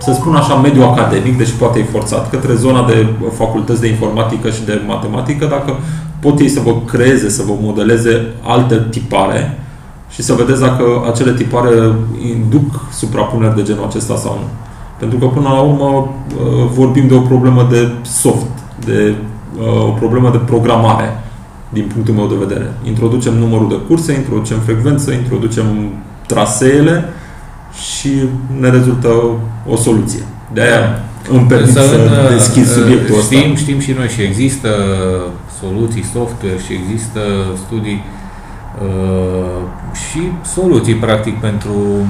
să spun așa, mediul academic, deși poate e forțat, către zona de facultăți de informatică și de matematică, dacă pot ei să vă creeze, să vă modeleze alte tipare și să vedeți dacă acele tipare induc suprapuneri de genul acesta sau nu. Pentru că până la urmă uh, vorbim de o problemă de soft, de uh, o problemă de programare din punctul meu de vedere. Introducem numărul de curse, introducem frecvență, introducem traseele și ne rezultă o soluție. De aia da. îmi permit să, să în, deschid subiectul știm, ăsta. Știm și noi și există soluții software și există studii uh, și soluții practic pentru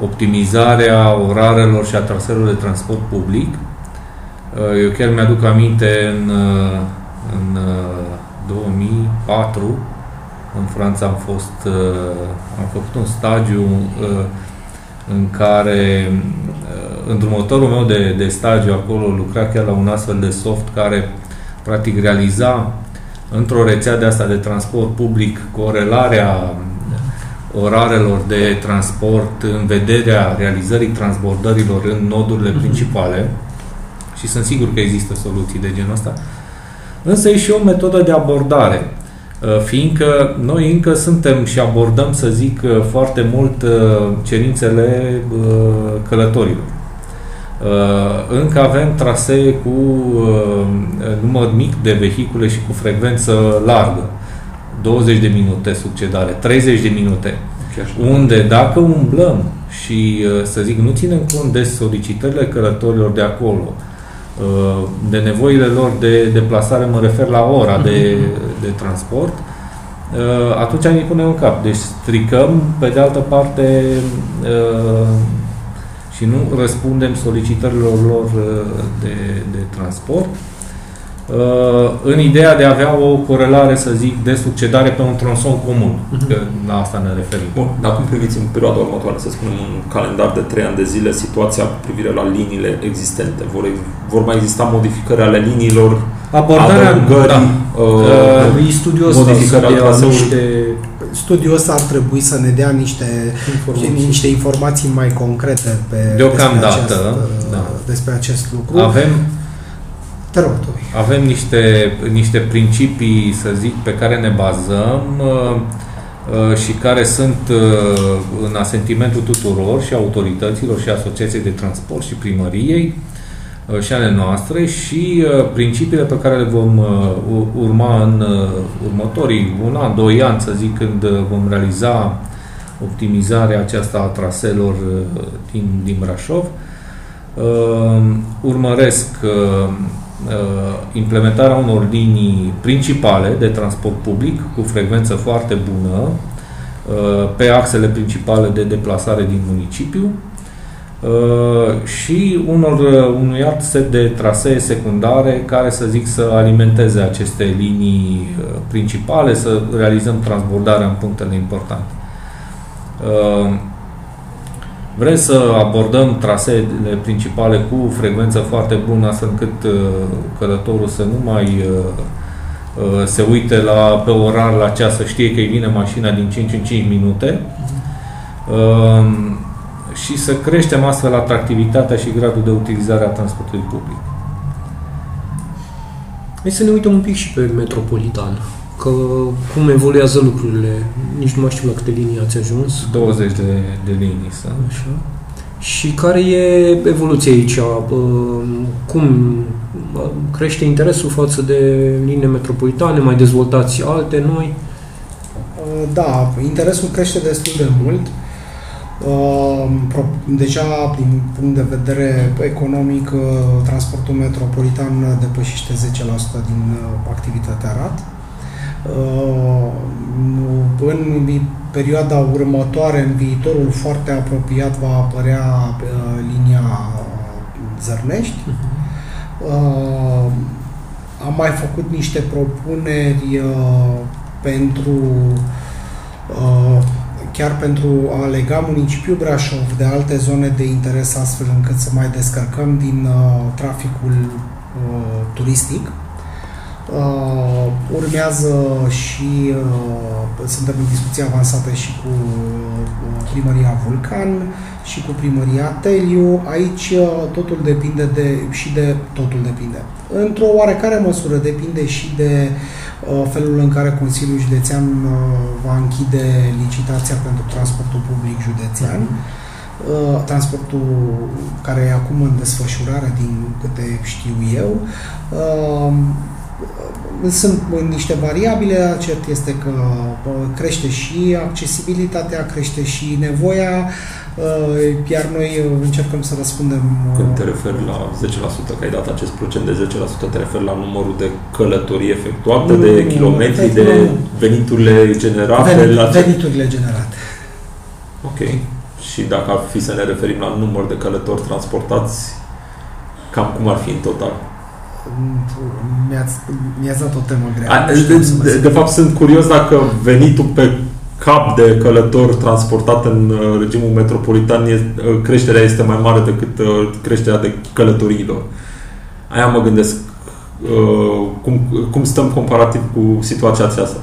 optimizarea orarelor și a traseelor de transport public. Uh, eu chiar mi-aduc aminte în, uh, în 2004 uh, în Franța am fost am făcut un stagiu în care îndrumătorul meu de, de stagiu acolo lucra chiar la un astfel de soft care practic realiza într-o rețea de asta de transport public corelarea orarelor de transport în vederea realizării transbordărilor în nodurile mm-hmm. Principale și sunt sigur că există soluții de genul ăsta. Însă e și o metodă de abordare, uh, fiindcă noi încă suntem și abordăm, să zic, uh, foarte mult uh, cerințele călătorilor. Încă avem trasee cu număr mic de vehicule și cu frecvență largă 20 de minute succedare, 30 de minute, unde dacă umblăm și, uh, să zic, nu ținem cont de solicitările călătorilor de acolo, uh, de nevoile lor de deplasare, mă refer la ora de, mhm. de transport, uh, atunci ne punem în cap. Deci stricăm, pe de altă parte, și nu răspundem solicitărilor lor de, de transport. Uh, în ideea de a avea o corelare, să zic, de succedare pe un tronson comun. Uh-huh. Că la asta ne referim. Bun, dar cum priviți în perioada următoare, să spunem, un calendar de 3 ani de zile, situația cu privire la liniile existente? Vor, vor mai exista modificări ale liniilor? Abordarea, da. Uh, uh, studiul ăsta să niște studiul ăsta ar trebui să ne dea niște informații, niște informații mai concrete pe, Deocamdată, despre, acest, da. despre acest lucru. Avem te rog, Avem niște, niște principii, să zic, pe care ne bazăm uh, uh, și care sunt uh, în asentimentul tuturor și autorităților și asociației de transport și primăriei și ale noastre și principiile pe care le vom urma în următorii un an, doi ani, să zic, când vom realiza optimizarea aceasta a traselor din, din Brașov, urmăresc Uh, implementarea unor linii principale de transport public cu frecvență foarte bună uh, pe axele principale de deplasare din municipiu uh, și unor, unui alt set de trasee secundare care să zic să alimenteze aceste linii principale, să realizăm transbordarea în punctele importante. Vrem să abordăm traseele principale cu frecvență foarte bună, astfel încât uh, călătorul să nu mai uh, uh, se uite la, pe orar la ceas, să știe că îi vine mașina din 5 în 5 minute um, și să creștem astfel atractivitatea și gradul de utilizare a transportului public. Hai să ne uităm un pic și pe metropolitan că cum evoluează lucrurile. Nici nu mai știu la câte linii ați ajuns. 20 de, de linii să. Așa. Și care e evoluția aici? Cum crește interesul față de linii metropolitane? Mai dezvoltați alte noi? Da, interesul crește destul de mult. Deja, din punct de vedere economic, transportul metropolitan depășește 10% din activitatea RAT Uh, în perioada următoare, în viitorul foarte apropiat, va apărea uh, linia Zărnești. Uh, am mai făcut niște propuneri pentru chiar pentru a lega municipiul Brașov de alte zone de interes astfel încât să mai descărcăm din traficul turistic. Uh, urmează și uh, suntem în discuție avansată și cu uh, primăria Vulcan și cu primăria Teliu. Aici uh, totul depinde de, și de totul depinde. Într-o oarecare măsură depinde și de uh, felul în care Consiliul Județean uh, va închide licitația pentru transportul public județean. Uh, transportul care e acum în desfășurare, din câte știu eu. Uh, sunt niște variabile, cert este că crește și accesibilitatea, crește și nevoia, uh, iar noi încercăm să răspundem... Uh, Când te referi la 10%, că ai dat acest procent de 10%, te referi la numărul de călătorii efectuate, nu, de kilometri, de veniturile generate? Venit, la... Veniturile generate. Ok. Și dacă ar fi să ne referim la număr de călători transportați, cam cum ar fi în total? Mi-ați, mi-ați dat o temă grea. A, de, de, de fapt, sunt curios dacă venitul pe cap de călător transportat în uh, regimul metropolitan, e, uh, creșterea este mai mare decât uh, creșterea de călătoriilor. Aia mă gândesc. Uh, cum, cum stăm comparativ cu situația aceasta?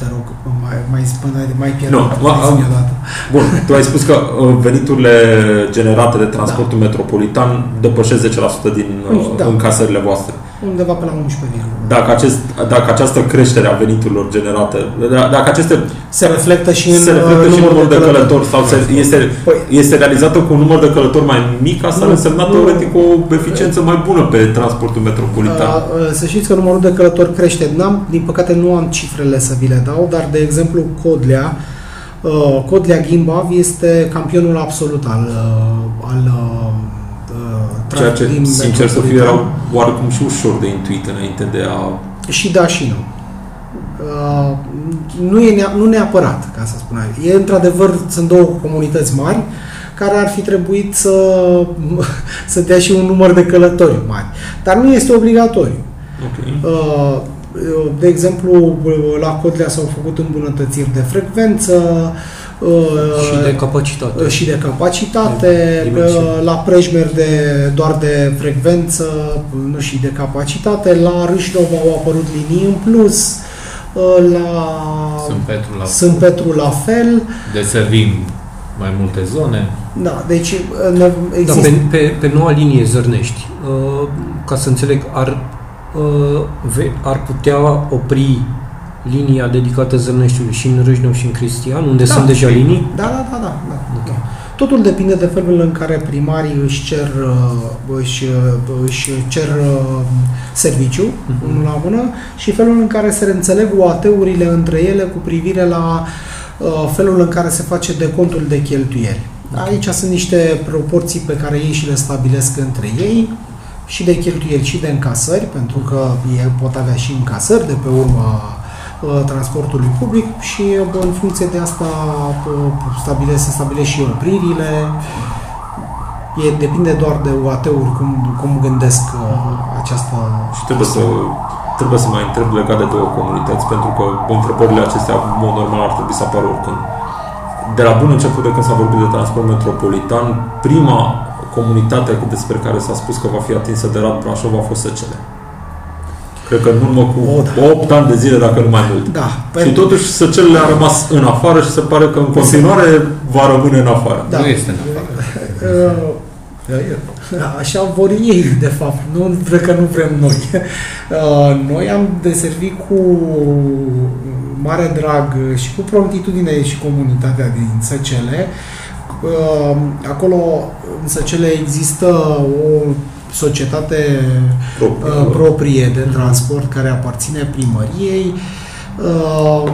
Te rog, mai, mai, mai, mai pierdut. No, ma, bun, tu ai spus că uh, veniturile generate de transportul da. metropolitan depășesc 10% din uh, da. încasările voastre. Undeva pe la 11, dacă, acest, dacă această creștere a veniturilor generate, da, dacă aceste se reflectă și în, se reflectă și în numărul de, de călători sau se, este, păi, este realizată cu un număr de călători mai mic, asta ar însemna teoretic o eficiență mai bună pe transportul metropolitan. A, să știți că numărul de călători crește. N-am, din păcate nu am cifrele să vi le dau, dar de exemplu Codlea, Codlea Gimbav este campionul absolut al, al Ceea ce, sincer să fiu, era oarecum și ușor de intuit înainte de a... Și da și nu. Uh, nu, e nea, nu neapărat, ca să spun așa. E într-adevăr, sunt două comunități mari care ar fi trebuit să, să dea și un număr de călători mari. Dar nu este obligatoriu. Okay. Uh, de exemplu, la Codlea s-au făcut îmbunătățiri de frecvență, și de capacitate. Și de capacitate. De la Prejmer de, doar de frecvență, nu și de capacitate. La Râșnov au apărut linii în plus. La Sunt Petru la, Sunt Petru la fel. Deservim mai multe zone. Da, deci ne, există... Da, pe, pe, pe noua linie Zărnești, ca să înțeleg, ar, ar putea opri linia dedicată Zărneștiului și în Râșnău și în Cristian, unde da, sunt deja linii? Da, da, da, da. da, okay. da. Totul depinde de felul în care primarii își cer, uh, își, uh, își cer uh, serviciu, uh-huh. unul la mână, și felul în care se înțeleg OAT-urile între ele cu privire la felul în care se face decontul de cheltuieli. Aici sunt niște proporții pe care ei și le stabilesc între ei, și de cheltuieli și de încasări, pentru că ei pot avea și încasări de pe urma Uh, transportului public și uh, în funcție de asta uh, stabile, se stabilește și opririle. E, depinde doar de UAT-uri cum, cum gândesc această... Și trebuie să, trebuie să mai întreb legat de două comunități, pentru că întrebările acestea, în mod normal, ar trebui să apară oricând. De la bun început de când s-a vorbit de transport metropolitan, prima comunitate despre care s-a spus că va fi atinsă de Rad Brașov a fost Săcele. Cred că în urmă cu o, da. 8 ani de zile, dacă nu mai mult. Da. Și pentru... totuși Săcelele a rămas în afară și se pare că în continuare va rămâne în afară. Da. Nu este în afară. Da, așa vor ei, de fapt. Nu cred că nu vrem noi. Uh, noi am deservit cu mare drag și cu promptitudine și comunitatea din Săcele. Uh, acolo în Săcele există o societate proprie, uh, proprie de transport care aparține primăriei. Uh,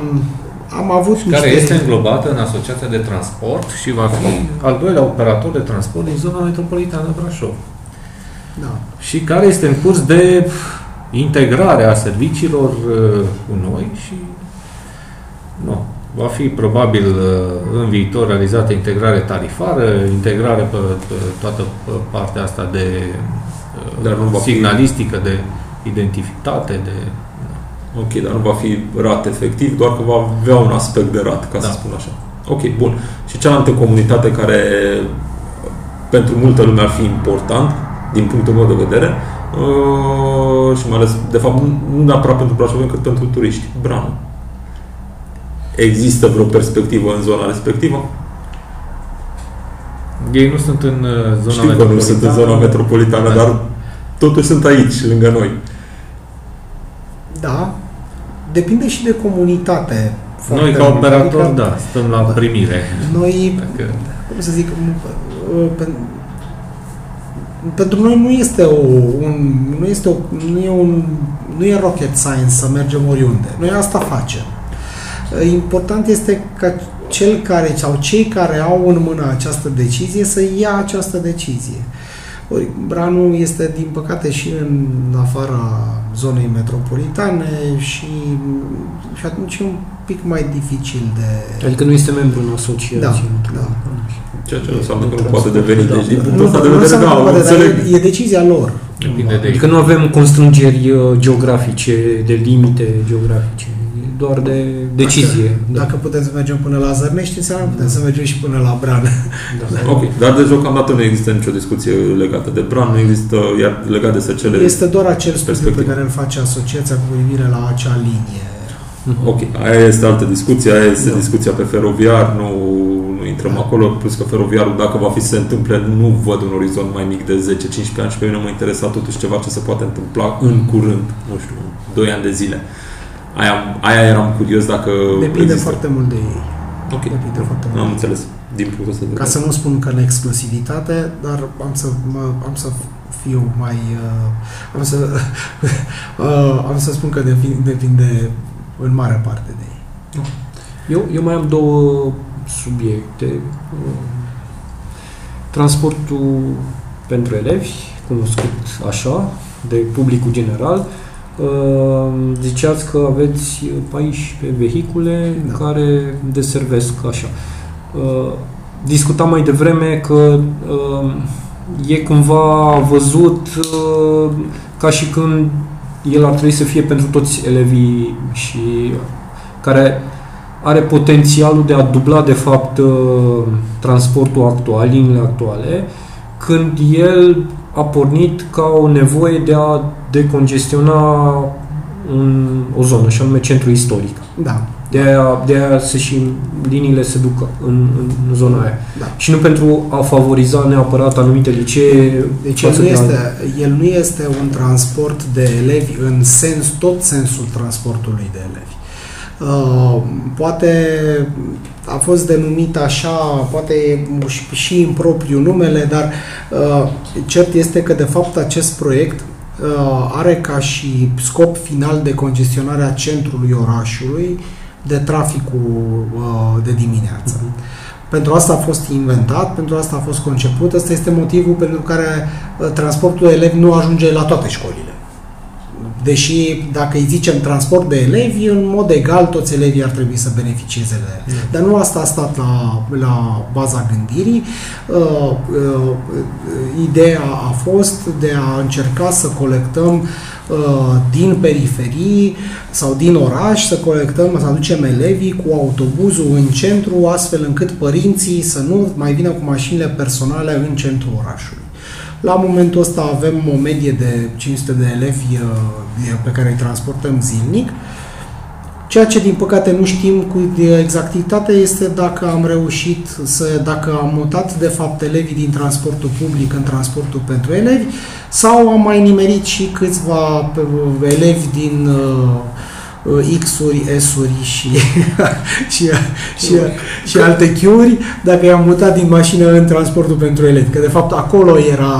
am avut și care este înglobată în Asociația de Transport și va fi al doilea operator de transport din zona metropolitană Brașov. Da. Și care este în curs de integrare a serviciilor uh, cu noi și nu, va fi probabil uh, în viitor realizată integrare tarifară, integrare pe, pe toată partea asta de uh, dar nu va signalistică, fi... de identitate, de... Ok, dar nu va fi rat efectiv, doar că va avea un aspect de rat, ca da. să spun așa. Ok, bun. Și cealaltă comunitate care pentru multă lume ar fi important, din punctul meu de vedere, Uh, și mai ales, de fapt, nu nu neapărat pentru brașoveni, cât pentru turiști. Brană. Există vreo perspectivă în zona respectivă? Ei nu sunt în uh, zona Știu că nu sunt în zona metropolitană, Da. dar totuși sunt aici, lângă noi. Da, depinde și de comunitate. Noi foarte ca mult. operator, Adică da, stăm la primire. Noi, Dacă... cum să zic, m- pen- pentru noi nu este o, un, nu este o, nu e un, nu e rocket science să mergem oriunde. Noi asta facem. Important este ca cel care sau cei care au în mână această decizie să ia această decizie. Ori Branu este, din păcate, și în afara zonei metropolitane și, și atunci e un pic mai dificil de... Adică nu este membru în asociație. Da, într-un- da. Ceea ce nu înseamnă că nu poate deveni. Da. Deci, din Nu, punctul ăsta de nu vedere, înseamnă da, că o poate, dar înțeleg. e, e decizia lor. Depinde de ei. Adică nu avem constrângeri uh, geografice, de limite geografice, e doar de decizie. Dacă, da. dacă putem să mergem până la Zărnești, înseamnă că putem să mergem și până la Brană. da. Ok, dar deocamdată nu există nicio discuție legată de Bran, nu există, iar legat de săcele... Este doar acel studiu pe Perspectivă. care îl face asociația cu privire la acea linie. Ok, aia este altă discuție, aia este Da. discuția pe feroviar, nu, nu intrăm acolo, plus că feroviarul, dacă va fi să se întâmple, nu văd un orizont mai mic de 10-15 ani și pe mine mă interesa totuși ceva ce se poate întâmpla în curând, nu știu, 2 ani de zile. Aia, aia eram curios dacă Depinde există. foarte mult de ei. Ok, Depinde foarte mult. am înțeles, din punctul ăsta de Ca vedere. să nu spun că în exclusivitate, dar am să, mă, am să fiu mai... Uh, am, să, uh, am să spun că depi- depinde în mare parte de ei. Eu, eu mai am două subiecte. Transportul pentru elevi, cunoscut așa, de publicul general. Uh, Ziceați că aveți 14 vehicule Da. care deservesc așa. Uh, Discutam mai devreme că uh, e cumva văzut uh, ca și când el ar trebui să fie pentru toți elevii și care are potențialul de a dubla de fapt uh, transportul actual, liniile actuale, când el a pornit ca o nevoie de a decongestiona un, o zonă, și anume centrul istoric. Da, De aia, de aia să și liniile se ducă în, în zona aia. da. Și nu pentru a favoriza neapărat anumite licee Deci el față nu, de este, alte. el nu este un transport de elevi în sens, tot sensul transportului de elevi. Uh, poate a fost denumit așa, poate e și- și în propriu numele, dar uh, cert este că de fapt acest proiect uh, are ca și scop final de congestionarea centrului orașului de traficul uh, de dimineață. Pentru asta a fost inventat, pentru asta a fost conceput. Ăsta este motivul pentru care uh, transportul de elevi nu ajunge la toate școlile. Deși, dacă îi zicem transport de elevi, în mod egal toți elevii ar trebui să beneficieze de Dar nu asta a stat la, la baza gândirii. Uh, uh, ideea a fost de a încerca să colectăm uh, din periferii sau din oraș, să colectăm, să aducem elevii cu autobuzul în centru, astfel încât părinții să nu mai vină cu mașinile personale în centrul orașului. La momentul ăsta avem o medie de 500 de elevi uh, pe care îi transportăm zilnic. Ceea ce, din păcate, nu știm cu exactitate este dacă am reușit să, dacă am mutat, de fapt, elevii din transportul public în transportul pentru elevi sau am mai nimerit și câțiva pe- elevi din uh, uh, X-uri, S-uri și, și, și, și alte Q-uri, dacă i-am mutat din mașină în transportul pentru elevi. Că, de fapt, acolo era,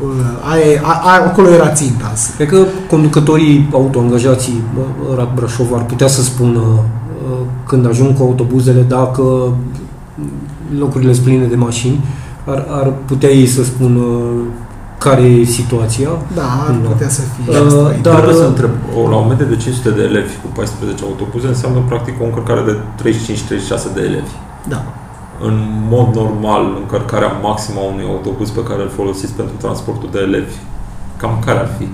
uh, aia, a, a, acolo era ținta. Cred că conducătorii autoangajații bă, Rad Brașov ar putea să spună uh, când ajung cu autobuzele dacă locurile sunt pline de mașini, ar, ar putea ei să spună care e situația. Da, ar Da. putea să fie. Uh, asta e. dar- Trebuie să întreb, o, la o medie de 500 de elevi cu 14 autobuze înseamnă practic o încărcare de 35-36 de elevi. Da. În mod normal, încărcarea maximă a unui autobuz pe care îl folosiți pentru transportul de elevi, cam care ar fi?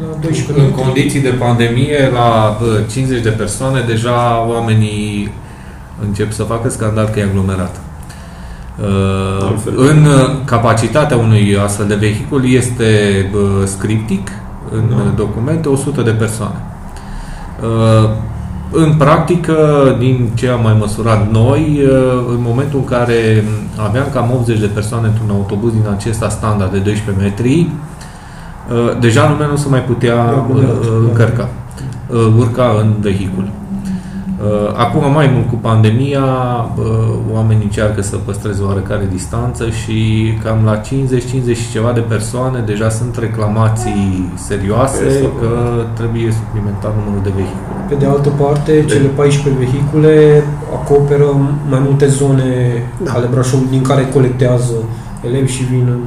La În condiții de pandemie, la bă, 50 de persoane, deja oamenii încep să facă scandal că e aglomerat. Uh, Altfel. În uh, capacitatea unui astfel de vehicul este uh, scriptic în Da. uh, documente 100 de persoane. Uh, În practică, din ce am mai măsurat noi, uh, în momentul în care aveam cam 80 de persoane într-un autobuz din acesta standard de 12 metri, uh, deja lumea nu se mai putea uh, încărca, uh, urca în vehicul. Uh, Acum, mai mult cu pandemia, uh, oamenii încearcă să păstreze oarecare distanță și cam la 50-50 și ceva de persoane deja sunt reclamații serioase Este că trebuie suplimentat numărul de vehicule. Pe de altă parte, cele 14 vehicule acoperă mai multe zone Da. ale Brașovului din care colectează elevi și vin în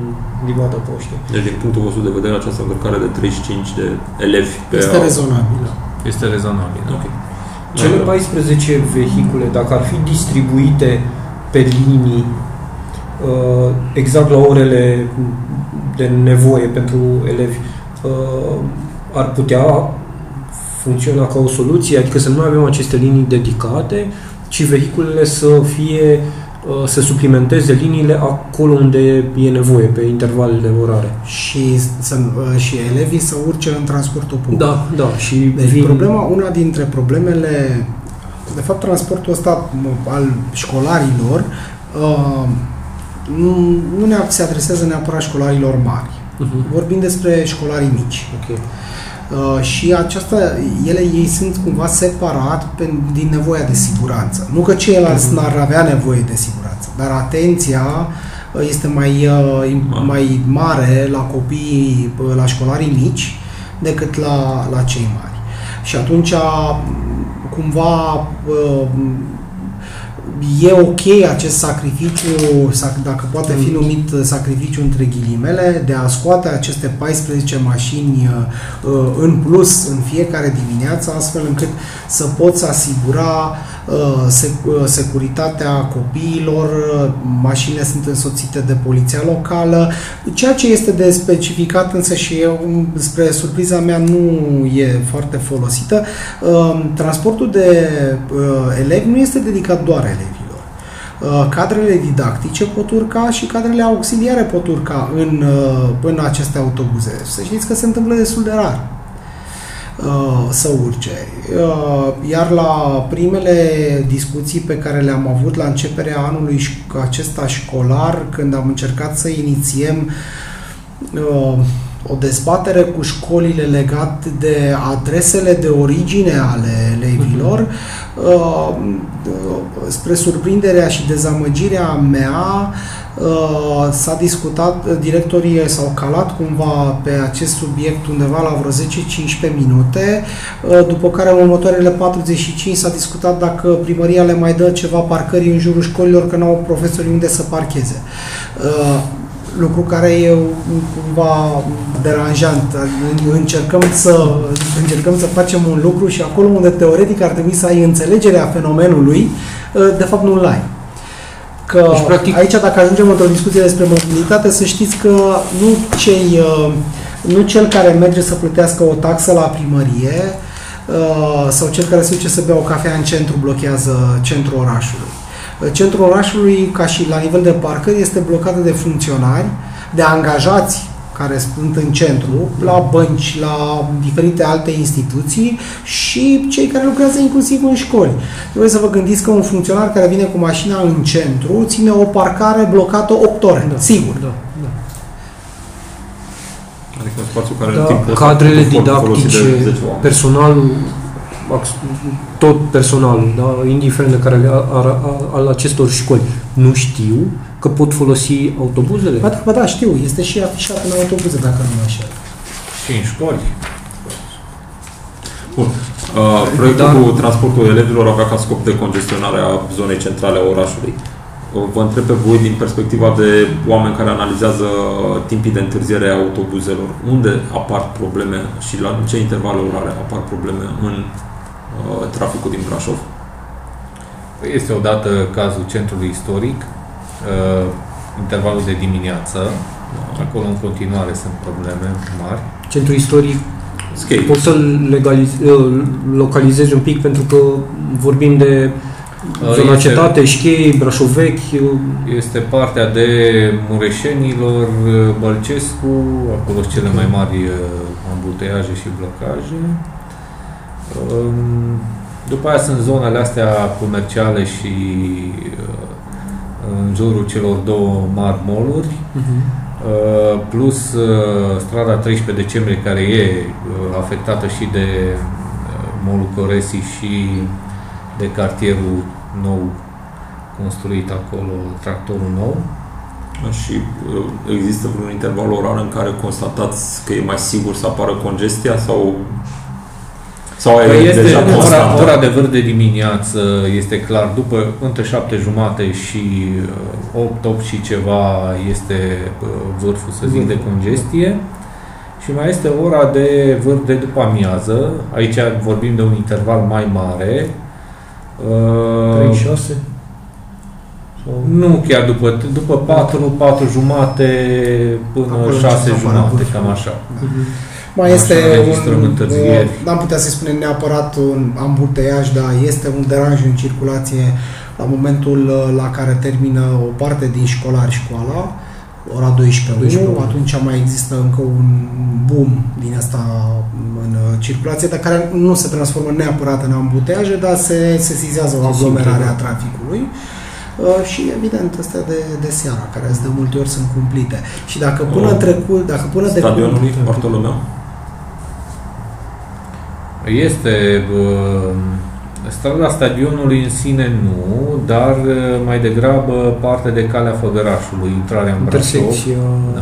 livada poștei. Deci, din punctul vostru de vedere, această încărcare de 35 de elevi pe Este rezonabil. Este rezonabil. da? Ok. Cele 14 vehicule, dacă ar fi distribuite pe linii uh, exact la orele de nevoie pentru elevi, uh, ar putea funcționa ca o soluție, adică să nu mai avem aceste linii dedicate, ci vehiculele să fie uh, să suplimenteze liniile acolo unde e nevoie, pe intervalele orare. Și, să, și elevii să urce în transportul public. Da, da, și Deci vin... problema, una dintre problemele, de fapt transportul ăsta m, al școlarilor uh, nu, nu ne se adresează neapărat școlarilor mari. Uh-huh. Vorbim despre școlarii mici. Ok. Uh, și aceasta, ele, ei sunt cumva separat pe, din nevoia de siguranță. Nu că ceilalți n-ar avea nevoie de siguranță, dar atenția uh, este mai, uh, im- mai mare la copiii, uh, la școlarii mici, decât la, la cei mari. Și atunci, cumva, uh, e ok acest sacrificiu, sac- dacă poate fi numit sacrificiu între ghilimele, de a scoate aceste 14 mașini uh, uh, în plus în fiecare dimineață, astfel încât să poți asigura uh, sec- uh, securitatea copiilor, uh, mașinile sunt însoțite de poliția locală, ceea ce este de specificat însă și eu, spre surpriza mea, nu e foarte folosită. Uh, Transportul de uh, elevi nu este dedicat doar elevilor. Uh, Cadrele didactice pot urca și cadrele auxiliare pot urca în, uh, în aceste autobuze. Să știți că se întâmplă destul de rar uh, să urce. Uh, Iar la primele discuții pe care le-am avut la începerea anului ș- acesta școlar, când am încercat să inițiem uh, o dezbatere cu școlile legat de adresele de origine ale elevilor, uh, spre surprinderea și dezamăgirea mea, uh, s-a discutat, directorii s-au calat cumva pe acest subiect undeva la vreo 10-15 minute, uh, după care în următoarele 45 s-a discutat dacă primăria le mai dă ceva parcări în jurul școlilor, că n-au profesori unde să parcheze. Uh, lucru care e cumva deranjant. Încercăm să, încercăm să facem un lucru și acolo unde teoretic ar trebui să ai înțelegerea fenomenului, de fapt nu-l ai. Că Deci, practic- aici, dacă ajungem într-o discuție despre mobilitate, să știți că nu, cei, nu cel care merge să plătească o taxă la primărie uh, sau cel care se duce să bea o cafea în centru blochează centrul orașului. Centrul orașului, ca și la nivel de parcări, este blocat de funcționari, de angajați care sunt în centru, la bănci, la diferite alte instituții și cei care lucrează inclusiv în școli. Trebuie să vă gândiți că un funcționar care vine cu mașina în centru ține o parcare blocată 8 ore, Da. sigur. Da, da. Adică un spațiu care Da, în timpul ăsta cadrele poate fi folosit de didactice, 10 oameni. personalul, ax- tot personalul, da, indiferent de care al, al acestor școli, nu știu că pot folosi autobuzele. Ba da, ba da, știu, este și afișat în autobuze, dacă nu mă înșel. Și în școli. Bun. Uh, proiectul Dar- cu transportul elevilor avea ca scop de congestionare a zonei centrale a orașului. Uh, Vă întreb pe voi din perspectiva de oameni care analizează timpii de întârziere a autobuzelor, unde apar probleme și la ce intervale orare apar probleme în uh, traficul din Brașov? Este odată cazul centrului istoric, uh, intervalul de dimineață. Acolo în continuare sunt probleme mari. Centrul istoric Skate. pot să-l legaliz- uh, localizezi un pic pentru că vorbim de Zona Este- cetate, Șchei, Brașov Vechi, Este partea de Mureșenilor, Bălcescu, acolo sunt cele mai mari uh, ambuteiaje și blocaje. Um, După aia sunt zonele astea comerciale și uh, în jurul celor două mari moluri, Uh, plus uh, strada 13 decembrie care e uh, afectată și de uh, molul Coresi și de cartierul nou construit acolo, tractorul nou. Și uh, există vreun interval orar în care constatați că e mai sigur să apară congestia sau sau e Păi este deja ora, constantă? ora de vârf de dimineață, este clar, după între 7 jumate și uh, 8, 8 și ceva este uh, vârful, să zic, de congestie. Și mai este ora de vârf de după amiază. Aici vorbim de un interval mai mare. Uh, 36. Sau... Nu chiar după, după 4, 4 jumate până Acolo 6 începe să apară jumate, vârful. cam așa. Mai Așa este înregistrăm un, întârzieri. o- n-am putea să spunem neapărat un ambuteiaj, dar este un deranj în circulație la momentul uh, la care termină o parte din școlari școala, ora 12 12. atunci mai există încă un boom din asta în uh, circulație, dar care nu se transformă neapărat în ambuteiaje, dar se sesizează o Se aglomerare simte, a traficului. Uh, și evident astea de, de seara, care de multe ori sunt cumplite. Și dacă până Oh. în trecut, dacă până de Stadionului Bartolomeu? Este uh, strada stadionului în sine nu, dar uh, mai degrabă parte de calea Făgărașului, intrarea în Brașov. Intersecția Da.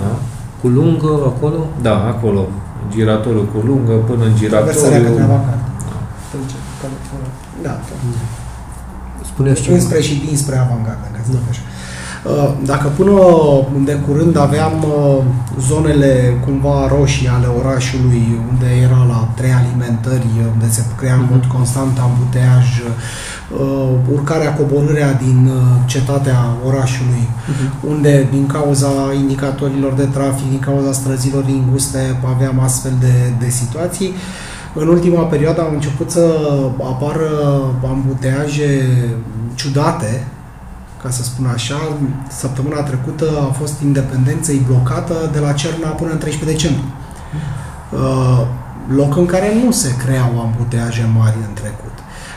cu lungă acolo. da, acolo. Giratoriul cu lungă până în Traversarea către giratoriu. Avangard. Da, Spuneți ceva. înspre și dinspre avangardă, ca să zic așa. Uh, Dacă până de curând aveam uh, zonele cumva roșii ale orașului, unde era la trei alimentări, unde se crea în mod constant ambuteaj, uh, urcarea, coborârea din uh, cetatea orașului, unde din cauza indicatorilor de trafic, din cauza străzilor înguste, aveam astfel de, de situații. În ultima perioadă au început să apară ambuteaje ciudate, ca să spun așa. Săptămâna trecută a fost independenței blocată de la Cerna până în 13 decembrie. Uh, Loc în care nu se creau ambuteaje mari în trecut.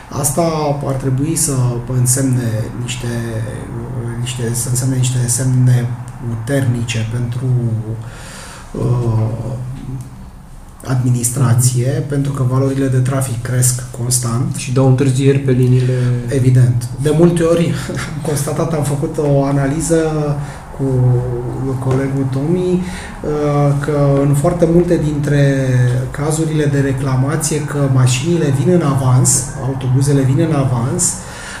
Asta ar trebui să însemne niște, niște, să însemne niște semne puternice pentru uh, administrație, pentru că valorile de trafic cresc constant. Și dau întârzieri pe liniile... Evident. De multe ori am constatat, am făcut o analiză cu colegul Tomi uh, că în foarte multe dintre cazurile de reclamație că mașinile vin în avans, autobuzele vin în avans,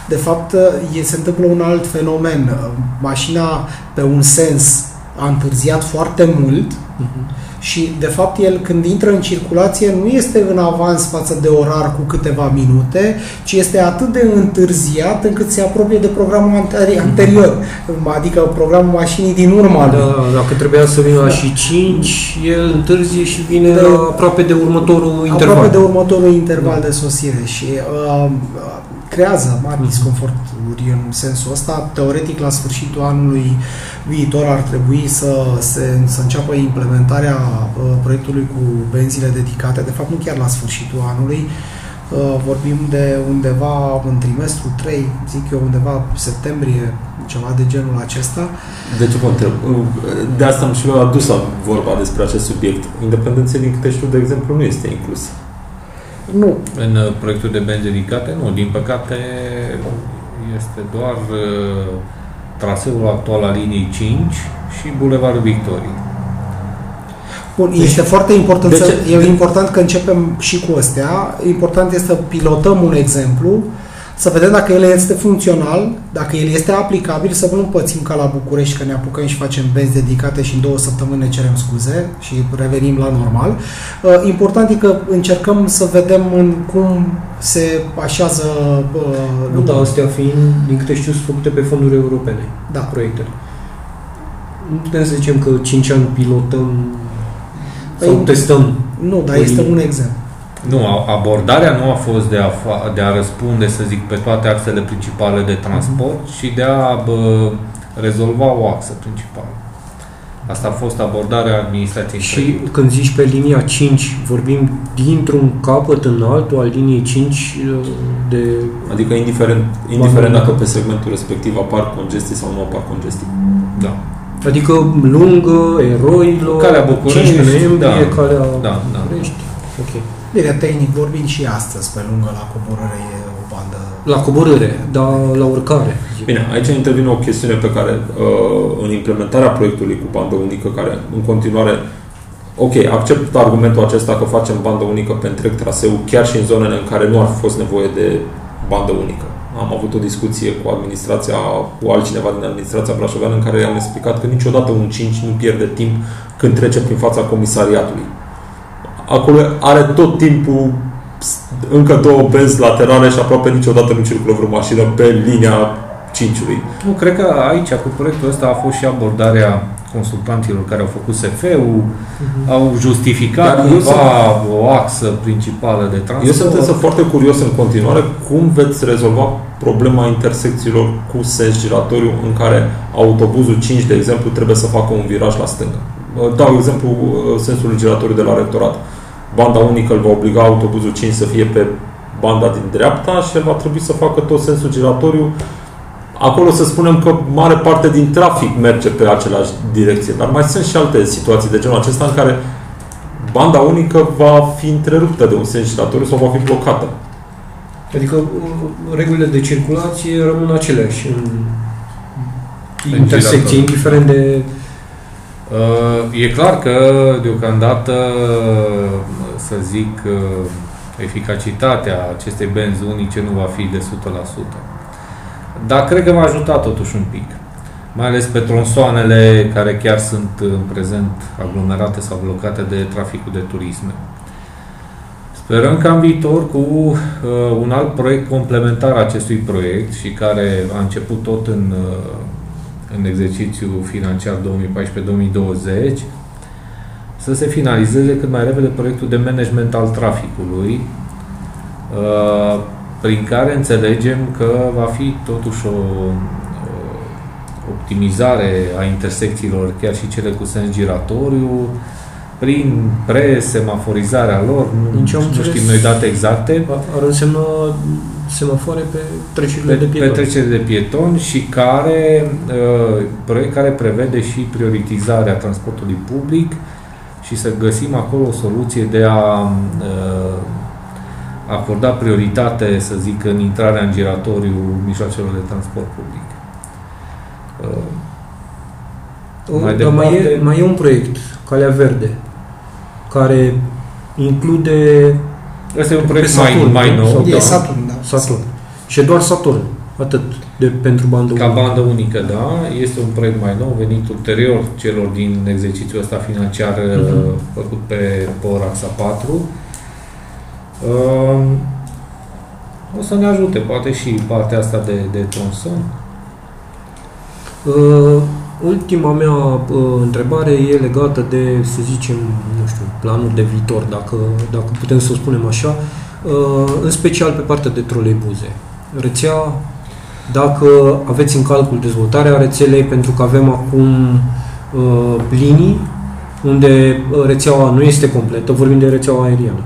de fapt e, se întâmplă un alt fenomen. Mașina pe un sens a întârziat foarte mult și, de fapt, el când intră în circulație nu este în avans față de orar cu câteva minute, ci este atât de întârziat încât se apropie de programul anteri- anterior, adică programul mașinii din urma lui. Da, dacă trebuia să vină la și 5, el întârzie și vine De- aproape de următorul interval. Aproape de următorul interval de sosire. Și uh, uh, creează mari disconforturi în sensul ăsta. Teoretic, la sfârșitul anului viitor ar trebui să, se, să înceapă implementarea uh, proiectului cu benzile dedicate, de fapt nu chiar la sfârșitul anului, uh, vorbim de undeva în trimestru 3, zic eu undeva septembrie, ceva de genul acesta. De ce vă întreb? De asta am și eu adus vorba despre acest subiect. Independența din câte știu, de exemplu, nu este inclus. Nu, În uh, proiectul de benzi dedicate, nu. Din păcate, este doar uh, traseul actual al liniei 5 și Bulevardul Victoriei. Bun, Deci- este foarte important, de să, ce- e important că începem și cu astea. Important este să pilotăm un exemplu, să vedem dacă el este funcțional, dacă el este aplicabil, să nu pățim ca la București că ne apucăm și facem benzi dedicate și în două săptămâni ne cerem scuze și revenim la normal. Uh, Important e că încercăm să vedem în cum se așează uh, Nu, da, astea fiind, din câte știu, sunt făcute pe fonduri europene, Da. proiectele. Nu putem să zicem că 5 ani pilotăm sau Păi, testăm. Nu, dar Păi- este un exemplu. Nu, abordarea nu a fost de a, fa- de a răspunde, să zic, pe toate axele principale de transport, mm-hmm. ci de a bă, rezolva o axă principală. Asta a fost abordarea administrației. Și trecut. când zici pe linia 5, vorbim dintr-un capăt în altul al liniei 5 de... Adică indiferent, indiferent dacă pe segmentul respectiv apar congestii sau nu apar congestii. Da. Adică lungă, eroilor, calea București, 15 noiembrie, da, calea da, da. București. Ok. Bine, tehnic vorbind și astăzi, pe lungă la coborâre e o bandă. La coborâre, dar la urcare. zic. Bine, aici intervine o chestiune pe care uh, în implementarea proiectului cu bandă unică, care în continuare Ok, accept argumentul acesta că facem bandă unică pe întreg traseu, chiar și în zonele în care nu ar fi fost nevoie de bandă unică. Am avut o discuție cu administrația, cu altcineva din administrația brașoveană în care i-am explicat că niciodată un 5 nu pierde timp când trece prin fața comisariatului. Acolo are tot timpul încă două benzi laterale și aproape niciodată nu circulă vreo mașină pe linia 5-ului. Nu, cred că aici, cu proiectul ăsta, a fost și abordarea consultanților care au făcut SF-ul, uh-huh. au justificat Dar eu cumva o axă principală de transport. Eu sunt însă foarte curios în continuare cum veți rezolva problema intersecțiilor cu sens giratoriu în care autobuzul 5, de exemplu, trebuie să facă un viraj la stânga. Dau exemplu sensul giratoriu de la rectorat. Banda unică îl va obliga autobuzul 5 să fie pe banda din dreapta și el va trebui să facă tot sensul giratoriu Acolo să spunem că mare parte din trafic merge pe aceleași direcție, dar mai sunt și alte situații de genul acesta în care banda unică va fi întreruptă de un sens giratoriu sau va fi blocată. Adică uh, regulile de circulație rămân aceleași în În intersecție, giratoriu. indiferent de... Uh, E clar că, deocamdată, să zic, uh, eficacitatea acestei benzi unice nu va fi de 100%. Dar cred că va ajuta totuși un pic. Mai ales pe tronsoanele care chiar sunt în prezent aglomerate sau blocate de traficul de turisme. Sperăm ca în viitor cu uh, un alt proiect complementar acestui proiect și care a început tot în, uh, în exercițiul financiar 2014-2020 să se finalizeze cât mai repede proiectul de management al traficului uh, prin care înțelegem că va fi totuși o, o optimizare a intersecțiilor, chiar și cele cu sens giratoriu, prin presemaforizarea lor, Din ce nu, am nu înțeles, știm noi date exacte, Ar însemna semafoare pe trecerile pe, de pe pietoni. trecere de pietoni și care, uh, proiect care prevede și prioritizarea transportului public și să găsim acolo o soluție de a uh, acorda prioritate, să zic, în intrarea în giratoriu mijloacelor de transport public. Uh, O, Mai dar mai departe- e, mai e un proiect, Calea Verde, care include Ăsta e un proiect Pe mai, Saturn, mai nu? nou, Sau- E da. Saturn, da. Saturn. Și e doar Saturn, atât, de, pentru bandă ca unică. bandă unică, da. Este un proiect mai nou, venit ulterior celor din exercițiul ăsta financiar Mhm. uh, făcut pe Poraxa 4. Uh, o să ne ajute, poate și partea asta de, de tronson. Uh, ultima mea uh, întrebare e legată de, să zicem, nu știu, planul de viitor, dacă, dacă putem să o spunem așa, uh, în special pe partea de troleibuze. Rețea, dacă aveți în calcul dezvoltarea rețelei, pentru că avem acum uh, linii unde uh, rețeaua nu este completă, vorbim de rețeaua aeriană,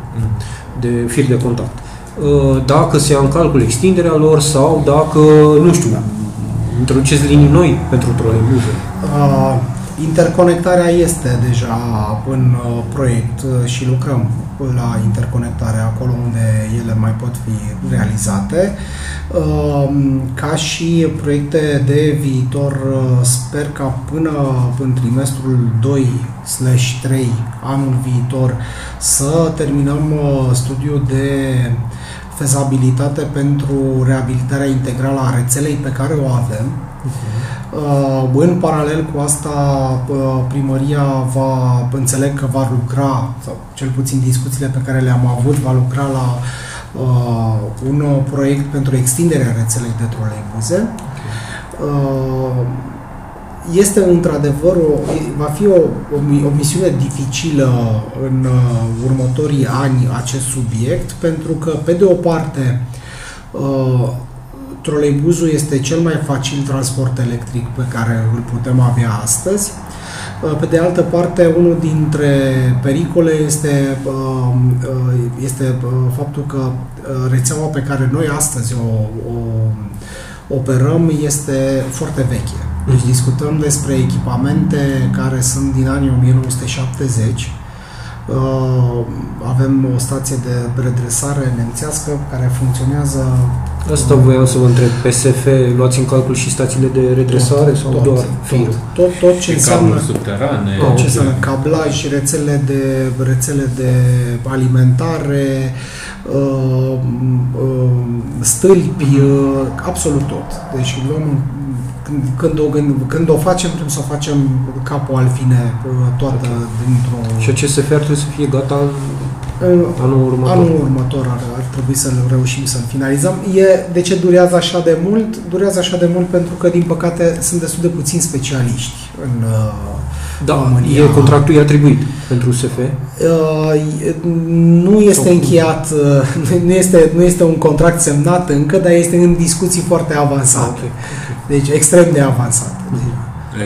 de fir de contact. Uh, Dacă se ia în calcul extinderea lor sau dacă, nu știu, introduceți linii noi pentru troleibuze. Uh, interconectarea este deja în uh, proiect uh, și lucrăm la interconectare acolo unde ele mai pot fi realizate. Uh, ca și proiecte de viitor, uh, sper ca până în trimestrul 2/3 anul viitor să terminăm uh, studiul de fezabilitate pentru reabilitarea integrală a rețelei pe care o avem. Uh, În paralel cu asta, uh, primăria va, înțeleg că va lucra, sau cel puțin discuțiile pe care le-am avut, va lucra la uh, un proiect pentru extinderea rețelei de troleibuze. Uh, este într-adevăr o, va fi o, o, o misiune dificilă în uh, următorii ani acest subiect, pentru că, pe de o parte, uh, troleibuzul este cel mai facil transport electric pe care îl putem avea astăzi. Uh, pe de altă parte, unul dintre pericole este, uh, uh, este faptul că rețeaua pe care noi astăzi o, o operăm este foarte veche. Deci mhm. discutăm despre echipamente care sunt din anii 1970. Avem o stație de redresare nemțească care funcționează Asta voiam să vă întreb. PSF, luați în calcul și stațiile de redresare tot, sau tot, doar firul? Tot, tot, tot ce înseamnă, subterane. Tot ce înseamnă cablaj, rețele de, rețele de alimentare, uh, uh, stâlpi, uh, absolut tot. Deci luăm când, când, o, când, când o facem, trebuie să o facem capul al fine, uh, toată okay. dintr-o... Și acest SFR trebuie să fie gata Anul următor. Anul următor ar, ar trebui să reușim să-l finalizăm. E, de ce durează așa de mult? Durează așa de mult pentru că, din păcate, sunt destul de puțini specialiști în da, România. E contractul e atribuit pentru SF? Uh, nu este Sau încheiat, uh, nu este, nu este un contract semnat încă, dar este în discuții foarte avansate. Okay. Okay. Deci extrem de avansate.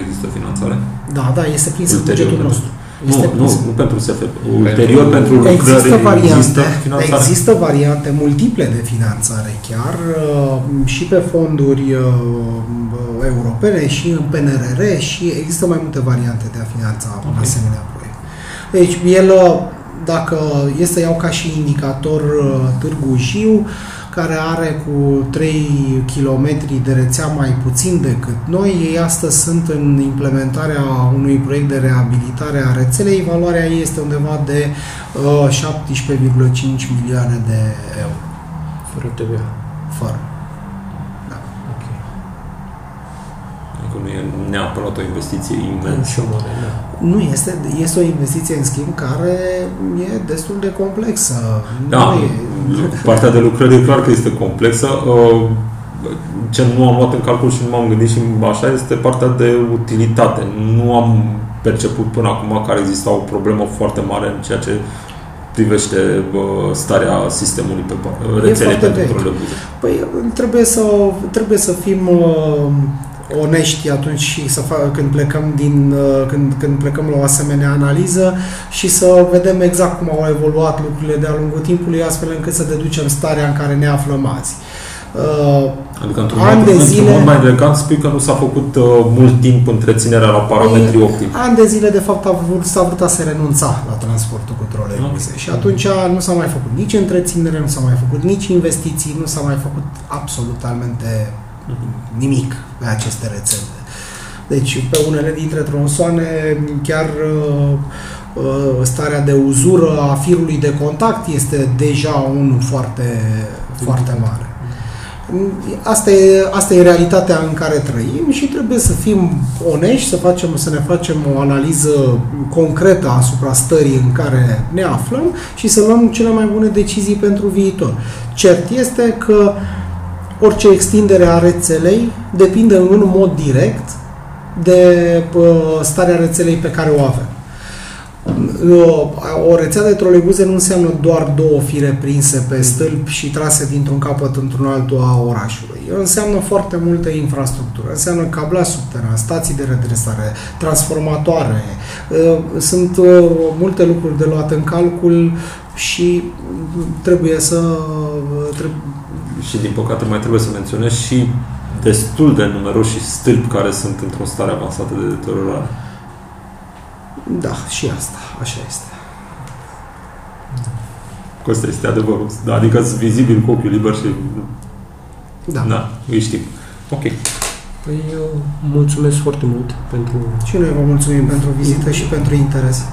Există finanțare? Da, da, este prins în bugetul nostru. Este nu, nu, nu pentru SF. Ulterior, pentru lucrări, există variante, există, finanțare. există variante multiple de finanțare chiar uh, și pe fonduri uh, europene și în PNRR și există mai multe variante de a finanța okay. un asemenea proiect. Deci, el, uh, dacă este să iau ca și indicator Târgu Jiu, care are cu 3 km de rețea mai puțin decât noi. Ei astăzi sunt în implementarea unui proiect de reabilitare a rețelei. Valoarea ei este undeva de uh, 17,5 milioane de euro. Fără TVA. Fără. Da. Ok. Adică nu e neapărat o investiție imensă. Da. Nu, este, este o investiție, în schimb, care e destul de complexă. Da, nu e... partea de lucrări e clar că este complexă. Uh, ce nu am luat în calcul și nu m-am gândit și așa este partea de utilitate. Nu am perceput până acum că ar exista o problemă foarte mare în ceea ce privește starea sistemului pe rețele pentru trolebuze. Păi trebuie să, trebuie să fim uh, onești atunci și să fac, când plecăm din uh, când, când plecăm la o asemenea analiză și să vedem exact cum au evoluat lucrurile de-a lungul timpului, astfel încât să deducem starea în care ne aflăm azi. Uh, adică într-un mod, de zile, într-un mod mai elegant spui că nu s-a făcut uh, mult timp întreținerea la parametrii optimi. Ani de zile, de fapt, a vrut, s-a vrut a se renunța la transportul cu troleibuze okay. și atunci nu s-a mai făcut nici întreținere, nu s-a mai făcut nici investiții, nu s-a mai făcut absolutamente nimic pe aceste rețele. Deci, pe unele dintre tronsoane, chiar uh, uh, starea de uzură a firului de contact este deja unul foarte, foarte mare. Asta e, asta e realitatea în care trăim și trebuie să fim onești, să, facem, să ne facem o analiză concretă asupra stării în care ne aflăm și să luăm cele mai bune decizii pentru viitor. Cert este că uh, orice extindere a rețelei depinde în mod direct de starea rețelei pe care o avem. O rețea de troleibuze nu înseamnă doar două fire prinse pe stâlp și trase dintr-un capăt într-un altul a orașului. Înseamnă foarte multă infrastructură. Înseamnă cablaj subteran, stații de redresare, transformatoare. Sunt multe lucruri de luat în calcul și trebuie să trebuie, și din păcate mai trebuie să menționez și destul de numeroși stâlpi care sunt într-o stare avansată de deteriorare. Da, și asta, așa este. Costa este adevărul. Da, adică sunt vizibil cu ochiul liber și... Da. Da, îi știm. Ok. Păi eu mulțumesc foarte mult pentru... Și noi vă mulțumim pentru vizită și pentru interes.